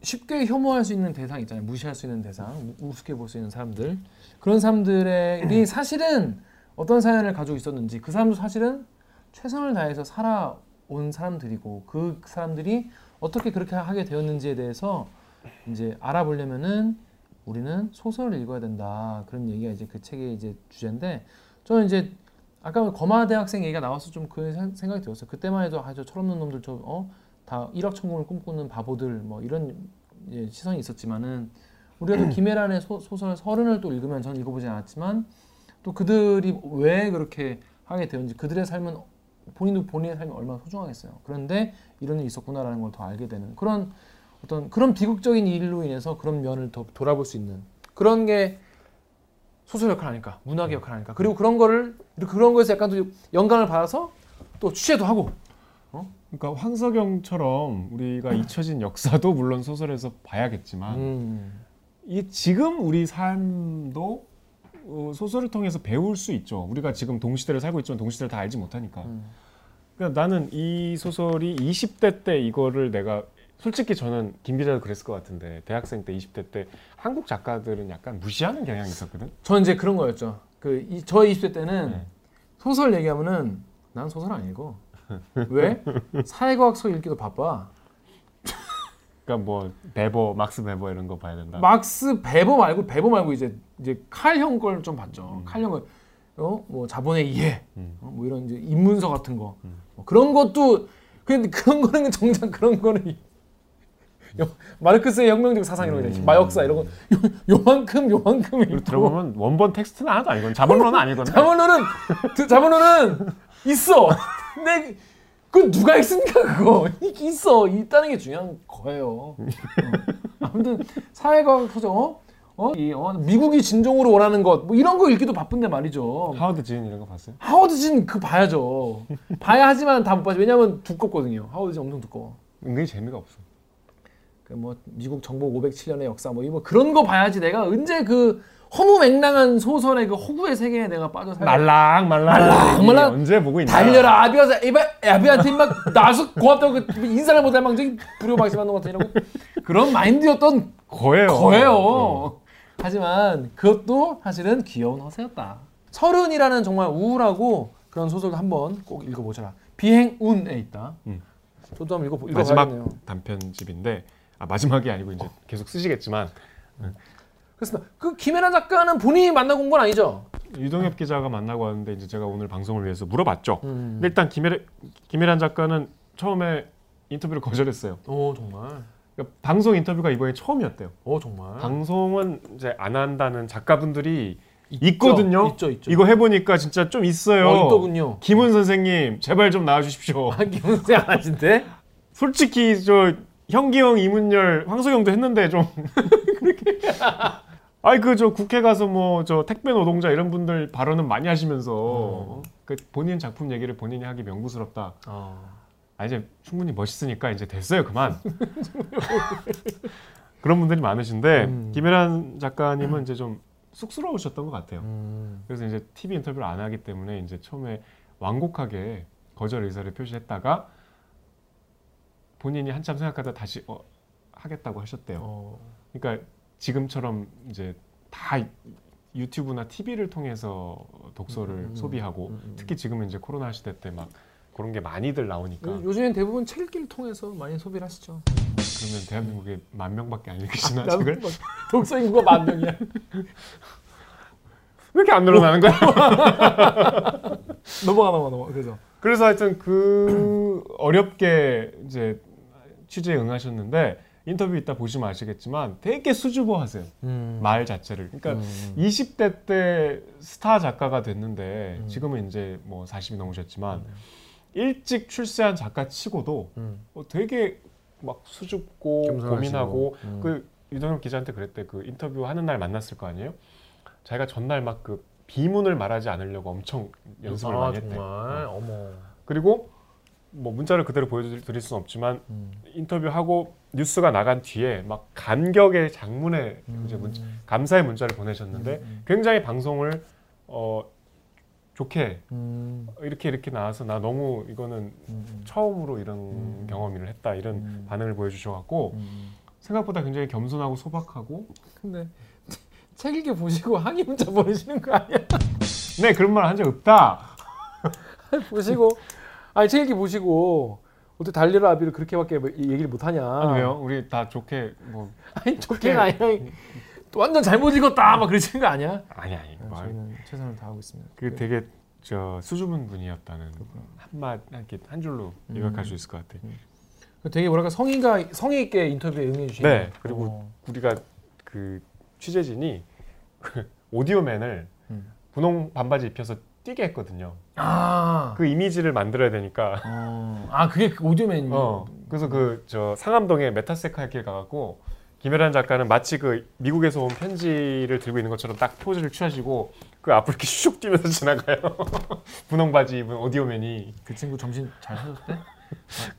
쉽게 혐오할 수 있는 대상 있잖아요. 무시할 수 있는 대상, 우- 우습게 볼 수 있는 사람들. 그런 사람들이 사실은 어떤 사연을 가지고 있었는지 그 사람도 사실은 최선을 다해서 살아온 사람들이고 그 사람들이 어떻게 그렇게 하게 되었는지에 대해서 이제 알아보려면은 우리는 소설을 읽어야 된다 그런 얘기가 이제 그 책의 이제 주제인데 저는 이제 아까 거마 대학생 얘기가 나와서 좀 그 생각이 들었어요. 그때만 해도 아저 철없는 놈들 저어다 일확천금을 꿈꾸는 바보들 뭐 이런 예, 시선이 있었지만은 우리가 또 김혜란의 소, 소설 서른을 또 읽으면 저는 읽어보지 않았지만 또 그들이 왜 그렇게 하게 되었는지 그들의 삶은 본인도 본인의 삶이 얼마나 소중하겠어요. 그런데 이런 일이 있었구나라는 걸 더 알게 되는 그런 어떤 그런 비극적인 일로 인해서 그런 면을 더 돌아볼 수 있는 그런 게 소설 역할 아닐까, 문학의 역할 아닐까. 그리고 그런 거를 그런 거에서 약간 또 영감을 받아서 또 취재도 하고. 그러니까 황석영처럼 우리가 잊혀진 역사도 물론 소설에서 봐야겠지만 음. 이 지금 우리 삶도 어, 소설을 통해서 배울 수 있죠. 우리가 지금 동시대를 살고 있지만 동시대를 다 알지 못하니까. 음. 그러니까 나는 이 소설이 20대 때 이거를 내가 솔직히 저는 김 기자도 그랬을 것 같은데 대학생 때 20대 때 한국 작가들은 약간 무시하는 경향이 있었거든. 저는 이제 그런 거였죠. 그저 20대 때는 네. 소설 얘기하면은 난 소설 안 읽어. 왜? 사회과학서 읽기도 바빠. 그러니까 뭐 베버, 막스 베버 이런 거 봐야 된다. 막스 베버 말고 베버 말고 이제 이제 칼 형 걸 좀 봤죠. 음. 칼형 걸. 어? 뭐 자본의 이해. 음. 어? 뭐 이런 이제 입문서 같은 거. 음. 뭐 그런 것도 근데 그런 거는 정작 그런 거는 이- 요- 마르크스의 혁명적 사상 이런 거. 마역사 이런 거 요, 요만큼 요만큼 있고 들어보면 원본 텍스트는 하나도 아니거든. 자본론은 아니거든. 자본론은 그 자본론은 있어. 근데 그 누가 읽습니까 그거 있- 있어 있다는 게 중요한 거예요. 어. 아무튼 사회과학 소설 어? 어? 이, 어? 미국이 진정으로 원하는 것 뭐 이런 거 읽기도 바쁜데 말이죠. 하워드 진 이런 거 봤어요? 하워드 진 그 봐야죠. 봐야 하지만 다 못 봐죠. 왜냐면 두껍거든요. 하워드 진 엄청 두꺼워. 은근히 재미가 없어. 그 뭐 미국 정복 507년의 역사 뭐, 이뭐 그런 거 봐야지 내가 언제 그 허무맹랑한 소설의 그 허구의 세계에 내가 빠져 살까 말랑 말랑 말랑 말랑 언제 보고 있나? 달려라 아비가 에바 아비한테 막 나서 고맙다고 그 인사를 못할 망정 불효방심한 놈 같으라고 그런 마인드였던 거예요. 거예요. 어. 하지만 그것도 사실은 귀여운 허세였다. 서른이라는 정말 우울하고 그런 소설도 한번 꼭 읽어보셔라. 비행운에 있다. 음. 저도 한번 읽어 마지막. 단편집인데 아 마지막이 아니고 이제 계속 쓰시겠지만 그렇습니다. 그 김혜란 작가는 본인이 만나고 온 건 아니죠? 유동엽 기자가 만나고 왔는데 이제 제가 오늘 방송을 위해서 물어봤죠. 음. 근데 일단 김혜란, 김혜란 작가는 처음에 인터뷰를 거절했어요. 오 정말. 그러니까 방송 인터뷰가 이번에 처음이었대요. 오 정말. 방송은 이제 안 한다는 작가분들이 있죠. 있거든요. 있죠, 있죠. 이거 해보니까 진짜 좀 있어요. 어, 있더군요. 김은 선생님 제발 좀 나와주십시오. 아, 김은세 안 하신데? 솔직히 저 현기영, 이문열, 황소경도 했는데 좀 그렇게. 아이 그 저 국회 가서 뭐 저 택배 노동자 이런 분들 발언은 많이 하시면서 그 본인 작품 얘기를 본인이 하기 명구스럽다. 어. 아 이제 충분히 멋있으니까 이제 됐어요 그만. 그런 분들이 많으신데 음. 김혜란 작가님은 이제 좀 쑥스러우셨던 것 같아요. 음. 그래서 이제 TV 인터뷰를 안 하기 때문에 이제 처음에 완곡하게 거절 의사를 표시했다가 본인이 한참 생각하다 다시 어, 하겠다고 하셨대요. 어. 그러니까 지금처럼 이제 다 유튜브나 TV를 통해서 독서를 음, 음, 소비하고 음, 음. 특히 지금은 이제 코로나 시대 때 막 그런 게 많이들 나오니까 요- 요즘엔 대부분 책 읽기를 통해서 많이 소비를 하시죠. 그러면 대한민국에 만 명밖에 안 읽으시나 나는 책을? 막 독서 인구가 만 명이야. 왜 이렇게 안 늘어나는 거야? 넘어가 넘어가 넘어가. 그래서 그래서 하여튼 그 어렵게 이제 취재에 응하셨는데 인터뷰 이따 보시면 아시겠지만 되게 수줍어하세요 음. 말 자체를. 그러니까 음. 20대 때 스타 작가가 됐는데 음. 지금은 이제 뭐 40이 넘으셨지만 일찍 출세한 작가 치고도 음. 어, 되게 막 수줍고 겸손하시고. 고민하고 음. 그 유동엽 기자한테 그랬대 그 인터뷰 하는 날 만났을 거 아니에요? 자기가 전날 막 그 비문을 말하지 않으려고 엄청 연습을 아, 많이 했대. 정말 어. 어머. 그리고 뭐 문자를 그대로 보여드릴 수는 없지만 음. 인터뷰하고 뉴스가 나간 뒤에 막 감격의 장문의 이제 문자, 감사의 문자를 보내셨는데 음. 굉장히 방송을 어 좋게 음. 이렇게 이렇게 나와서 나 너무 이거는 음. 처음으로 이런 음. 경험을 했다 이런 음. 반응을 보여주셔갖고 음. 생각보다 굉장히 겸손하고 소박하고 근데 책 읽기 보시고 항의 문자 보내시는 거 아니야? 네 그런 말 한 적 없다 보시고 아니 책 읽기 보시고 어떻게 달려라 아비를 그렇게밖에 뭐 이- 얘기를 못 하냐? 아니 왜요 우리 다 좋게 뭐 아니 좋게가 아니라 또 완전 잘못 읽었다 막 그러시는 거 아니야? 아니 아니 아, 뭐 저희는 최선을 다하고 있습니다. 그 되게 저 수줍은 분이었다는 한마 이렇게 한 줄로 음. 요약할 수 있을 것 같아. 그 되게 뭐랄까 성의가 성의 있게 인터뷰에 응해 주시는. 네 그리고 우리가 그 취재진이 오디오맨을 음. 분홍 반바지 입혀서 뛰게 했거든요. 아, 그 이미지를 만들어야 되니까. 어. 아 그게 그 오디오맨. 어 그래서 그 저 상암동에 메타세카 길 가갖고 김혜란 작가는 마치 그 미국에서 온 편지를 들고 있는 것처럼 딱 포즈를 취하시고 그 앞을 이렇게 슉 뛰면서 지나가요. 분홍 바지 입은 오디오맨이 그 친구 점심 잘 사줬대? 아,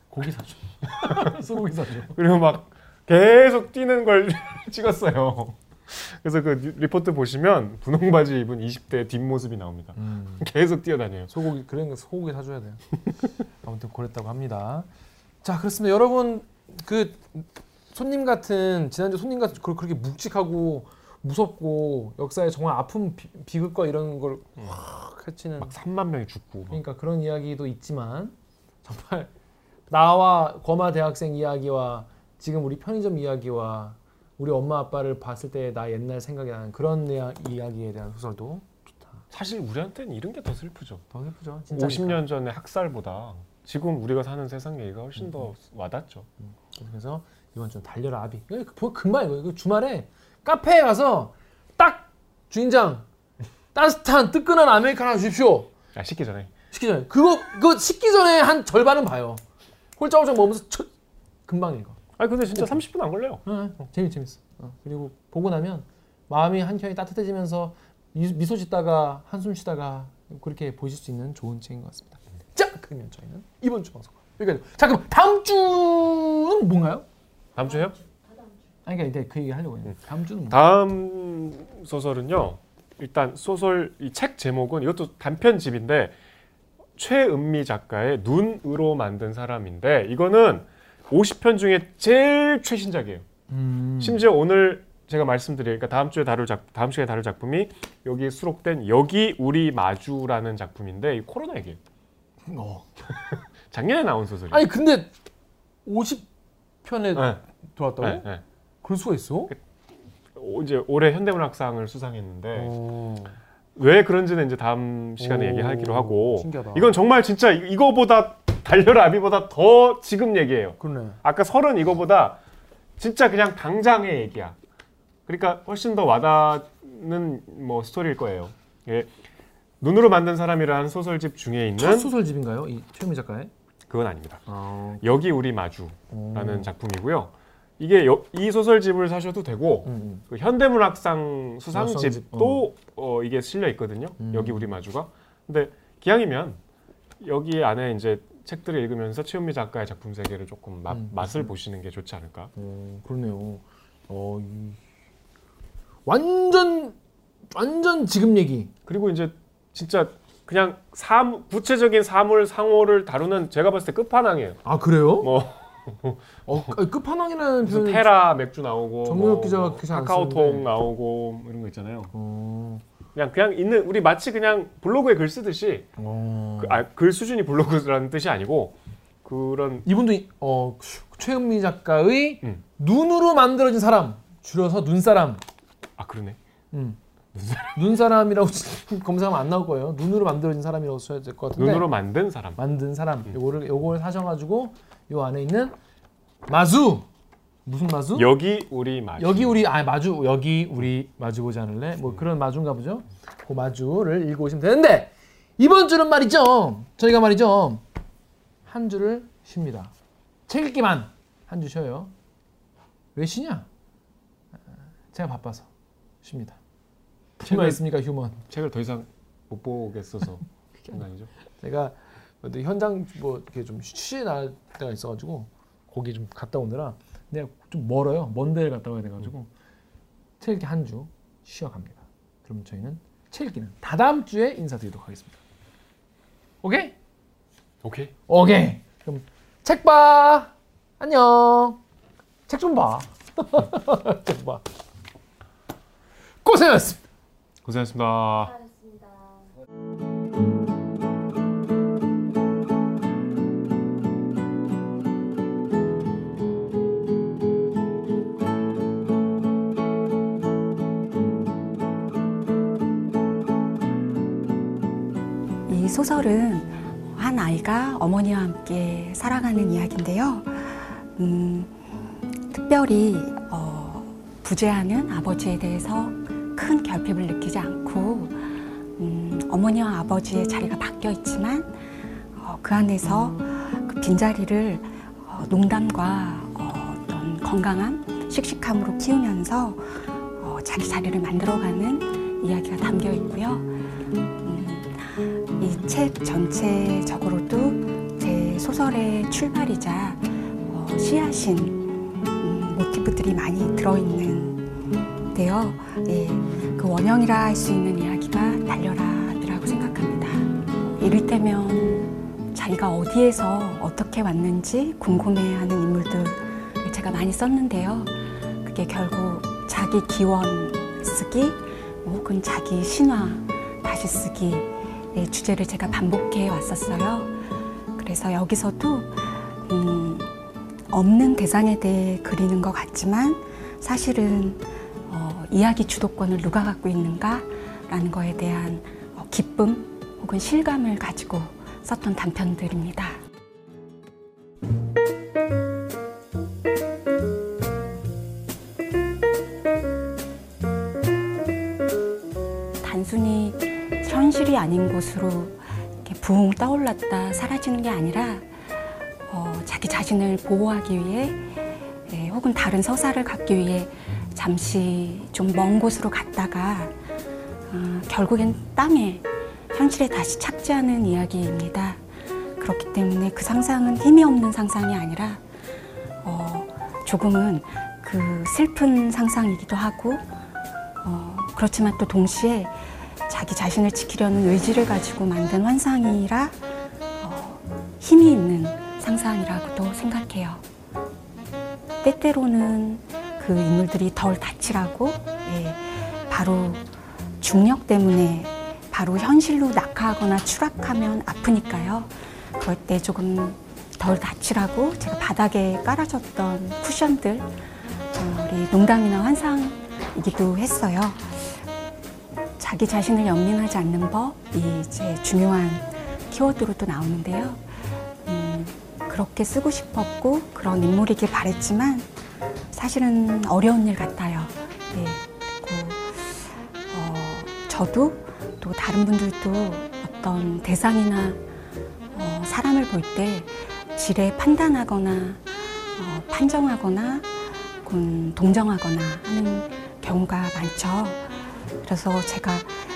고기 사줘. 소고기 사줘. 그리고 막 계속 뛰는 걸 찍었어요. 그래서 그 리- 리포트 보시면 분홍 바지 입은 20대 뒷모습이 나옵니다. 음. 계속 뛰어다녀요. 소고기 그런 거 소고기 사줘야 돼요. 아무튼 그랬다고 합니다. 자 그렇습니다. 여러분 그 손님 같은 지난주 손님 같은 그- 그렇게 묵직하고 무섭고 역사에 정말 아픈 비, 비극과 이런 걸확 해치는 막 3만 명이 죽고 막. 그러니까 그런 이야기도 있지만 정말 나와 거마 대학생 이야기와 지금 우리 편의점 이야기와 우리 엄마 아빠를 봤을 때 나 옛날 생각이 나는 그런 이야, 이야기에 대한 소설도 좋다. 사실 우리한테는 이런 게 더 슬프죠. 더 슬프죠. 진짜 50년 전의 학살보다 지금 우리가 사는 세상 얘기가 훨씬 더 와닿죠. 그래서 이번 주 달려라 아비. 이거 그- 금방 이거, 이거 주말에 카페에 가서 딱 주인장 따뜻한 뜨끈한 아메리카노 주십시오. 야, 식기 전에. 식기 전에 그거 그거 식기 전에 한 절반은 봐요. 홀짝홀짝 먹으면서 첫, 금방 읽어. 아니 근데 진짜 30분 안 걸려요. 어, 어, 재밌 재밌어. 어, 그리고 보고 나면 마음이 한켠이 따뜻해지면서 미- 미소 짓다가 한숨 쉬다가 그렇게 보실 수 있는 좋은 책인 것 같습니다. 자, 그러면 저희는 이번 주 방송 여기까지. 자, 그럼 다음 주는 뭔가요? 다음 주에요? 아니 그러니까 이제 그 얘기 하려고 했는데 다음 주는 뭐? 다음 소설은요. 일단 소설 이 책 제목은 이것도 단편집인데 최은미 작가의 눈으로 만든 사람인데 이거는 50편 중에 제일 최신작이에요. 음. 심지어 오늘 제가 말씀드릴 그러니까 다음 주에 다룰 작 다음 시간에 다룰 작품이 여기 수록된 여기 우리 마주라는 작품인데 이 코로나 얘기예요. 어. 작년에 나온 소설이에요. 아니 근데 50편에 네, 들어왔다고? 네, 네. 그럴 수가 있어? 오, 이제 올해 현대문학상을 수상했는데 오. 왜 그런지는 이제 다음 시간에 오, 얘기하기로 하고 신기하다. 이건 정말 진짜 이- 이거보다 달려라 아비보다 더 지금 얘기예요. 그러네. 아까 설은 이거보다 진짜 그냥 당장의 얘기야. 그러니까 훨씬 더 와닿는 뭐 스토리일 거예요. 예. 눈으로 만든 사람이라는 소설집 중에 첫 있는 소설집인가요? 이 최미 작가의? 그건 아닙니다. 아, 여기 우리 마주라는 오. 작품이고요. 이게 여- 이 소설집을 사셔도 되고 음, 음. 그 현대문학상 수상집, 수상집도 어, 이게 실려 있거든요. 음. 여기 우리 마주가. 근데 기왕이면 여기 안에 이제 책들을 읽으면서 최은미 작가의 작품 세계를 조금 맛, 음. 맛을 보시는 게 좋지 않을까. 어, 그러네요. 어, 이... 완전 완전 지금 얘기. 그리고 이제 진짜 그냥 사무, 구체적인 사물 상호를 다루는 제가 봤을 때 끝판왕이에요. 아 그래요? 뭐 어, 아니, 끝판왕이라는 표현. 테라 맥주 나오고 정유럽 뭐 기자가 안 카카오톡. 나오고 뭐 이런 거 있잖아요. 어, 그냥 그냥 있는 우리 마치 그냥 블로그에 글 쓰듯이 어. 그, 아, 글 수준이 블로그라는 뜻이 아니고 그런 이분도 이- 어, 최은미 작가의 음. 눈으로 만들어진 사람 줄여서 눈사람. 아 그러네. 음. 눈사람 이라고 검색하면 안 나올 거예요. 눈으로 만들어진 사람이라고 써야 될 것 같은데. 눈으로 만든 사람. 만든 사람. 음. 요거를 요걸 사셔가지고 요 안에 있는 마주 무슨 마주? 여기 우리 마주. 여기 우리 아 마주 여기 우리 마주 보지 않을래? 뭐 그런 마주인가 보죠. 그 마주를 읽어 오시면 되는데 이번 주는 말이죠. 저희가 말이죠 한 주를 쉽니다. 책 읽기만 한 주 쉬어요. 왜 쉬냐? 아, 제가 바빠서 쉽니다. 휴먼 있습니까 휴먼? 책을 더 이상 못 보겠어서 아니죠? 제가 현장 뭐 이렇게 좀쉬날 때가 있어가지고 거기 좀 갔다 오느라 내가 좀 멀어요. 먼 데를 갔다 와야 돼가지고 책 읽기 한 주 쉬어갑니다. 그럼 저희는 책 읽기는 다다음 주에 인사드리도록 하겠습니다. 오케이? 오케이. 오케이. 그럼 책 봐. 안녕. 책 좀 봐. 책 봐. 고생하셨습니다. 고생하셨습니다. 소설은 한 아이가 어머니와 함께 살아가는 이야기인데요. 음, 특별히 어, 부재하는 아버지에 대해서 큰 결핍을 느끼지 않고 음, 어머니와 아버지의 자리가 바뀌어 있지만 어, 그 안에서 그 빈자리를 어, 농담과 어, 어떤 건강한 씩씩함으로 키우면서 어, 자기 자리를 만들어가는 이야기가 담겨 있고요. 음, 이책 전체적으로도 제 소설의 출발이자 어, 씨앗인 음, 모티브들이 많이 들어있는데요. 예, 그 원형이라 할 수 있는 이야기가 달려라라고 생각합니다. 이를테면 자기가 어디에서 어떻게 왔는지 궁금해하는 인물들을 제가 많이 썼는데요. 그게 결국 자기 기원 쓰기 혹은 자기 신화 다시 쓰기 의 주제를 제가 반복해 왔었어요. 그래서 여기서도 음, 없는 대상에 대해 그리는 것 같지만 사실은 어, 이야기 주도권을 누가 갖고 있는가라는 거에 대한 어, 기쁨 혹은 실감을 가지고 썼던 단편들입니다. 이렇게 붕 떠올랐다 사라지는 게 아니라 어, 자기 자신을 보호하기 위해 예, 혹은 다른 서사를 갖기 위해 잠시 좀 먼 곳으로 갔다가 어, 결국엔 땅에 현실에 다시 착지하는 이야기입니다. 그렇기 때문에 그 상상은 힘이 없는 상상이 아니라 어, 조금은 그 슬픈 상상이기도 하고 어, 그렇지만 또 동시에 자기 자신을 지키려는 의지를 가지고 만든 환상이라 어, 힘이 있는 상상이라고도 생각해요. 때때로는 그 인물들이 덜 다치라고 예, 바로 중력 때문에 바로 현실로 낙하하거나 추락하면 아프니까요. 그럴 때 조금 덜 다치라고 제가 바닥에 깔아줬던 쿠션들 어, 우리 농담이나 환상이기도 했어요. 자기 자신을 연민하지 않는 법이 이제 중요한 키워드로 또 나오는데요. 음, 그렇게 쓰고 싶었고 그런 인물이길 바랬지만 사실은 어려운 일 같아요. 예, 그리고 어, 저도 또 다른 분들도 어떤 대상이나 어, 사람을 볼때 지레 판단하거나 어, 판정하거나 동정하거나 하는 경우가 많죠. 그래서 제가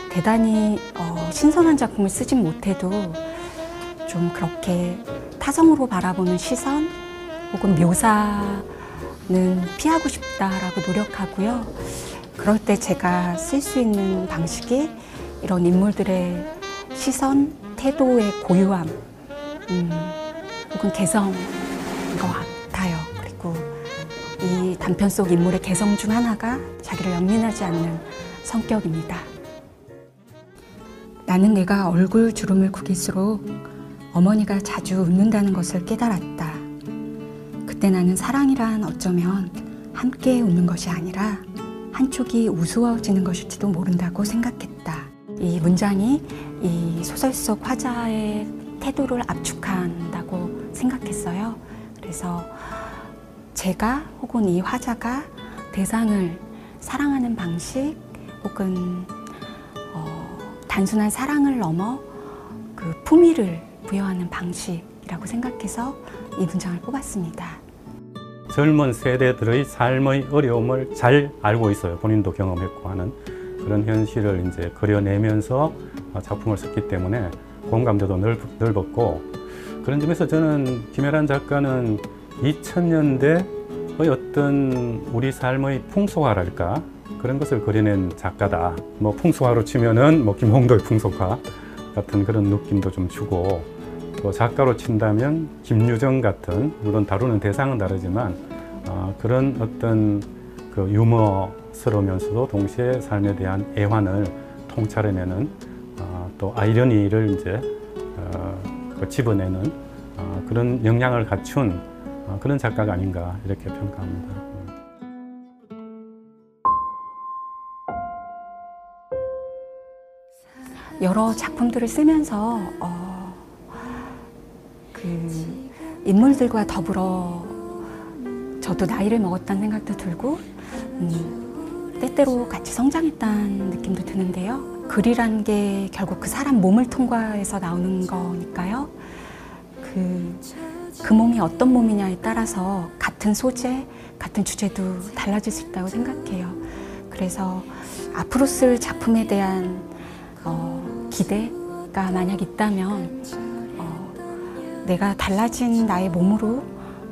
대단히 어, 신선한 작품을 쓰진 못해도 좀 그렇게 타성으로 바라보는 시선 혹은 묘사는 피하고 싶다라고 노력하고요. 그럴 때 제가 쓸 수 있는 방식이 이런 인물들의 시선, 태도의 고유함, 음, 혹은 개성인 것 같아요. 그리고 이 단편 속 인물의 개성 중 하나가 자기를 연민하지 않는 성격입니다. 나는 내가 얼굴 주름을 구길수록 어머니가 자주 웃는다는 것을 깨달았다. 그때 나는 사랑이란 어쩌면 함께 웃는 것이 아니라 한쪽이 우스워지는 것일지도 모른다고 생각했다. 이 문장이 이 소설 속 화자의 태도를 압축한다고 생각했어요. 그래서 제가 혹은 이 화자가 대상을 사랑하는 방식 혹은 어, 단순한 사랑을 넘어 그 품위를 부여하는 방식이라고 생각해서 이 문장을 뽑았습니다. 젊은 세대들의 삶의 어려움을 잘 알고 있어요. 본인도 경험했고 하는 그런 현실을 이제 그려내면서 작품을 썼기 때문에 공감대도 넓, 넓었고 그런 점에서 저는 김혜란 작가는 2000년대의 어떤 우리 삶의 풍속화랄까 그런 것을 그려낸 작가다. 뭐 풍속화로 치면은 뭐 김홍도의 풍속화 같은 그런 느낌도 좀 주고 또 작가로 친다면 김유정 같은 물론 다루는 대상은 다르지만 어, 그런 어떤 그 유머스러우면서도 동시에 삶에 대한 애환을 통찰해내는 어, 또 아이러니를 이제 어, 그 집어내는 어, 그런 역량을 갖춘 어, 그런 작가가 아닌가 이렇게 평가합니다. 여러 작품들을 쓰면서 어, 그 인물들과 더불어 저도 나이를 먹었다는 생각도 들고 음, 때때로 같이 성장했다는 느낌도 드는데요. 글이란 게 결국 그 사람 몸을 통과해서 나오는 거니까요. 그, 그 몸이 어떤 몸이냐에 따라서 같은 소재, 같은 주제도 달라질 수 있다고 생각해요. 그래서 앞으로 쓸 작품에 대한 어, 기대가 만약 있다면 어, 내가 달라진 나의 몸으로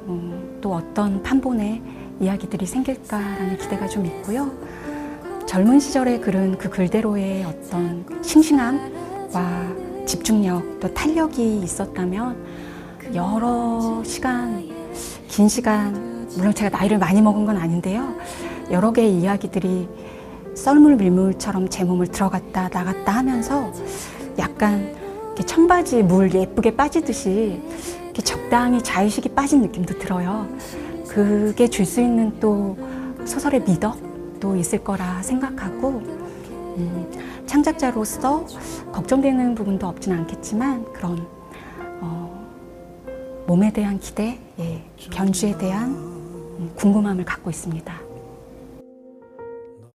음, 또 어떤 판본의 이야기들이 생길까라는 기대가 좀 있고요. 젊은 시절의 글은 그 글대로의 어떤 싱싱함과 집중력 또 탄력이 있었다면 여러 시간, 긴 시간, 물론 제가 나이를 많이 먹은 건 아닌데요. 여러 개의 이야기들이 썰물 밀물처럼 제 몸을 들어갔다 나갔다 하면서 약간 이렇게 청바지 물 예쁘게 빠지듯이 적당히 자의식이 빠진 느낌도 들어요. 그게 줄 수 있는 또 소설의 미덕도 있을 거라 생각하고 음, 창작자로서 걱정되는 부분도 없진 않겠지만 그런 어, 몸에 대한 기대, 예, 변주에 대한 음, 궁금함을 갖고 있습니다.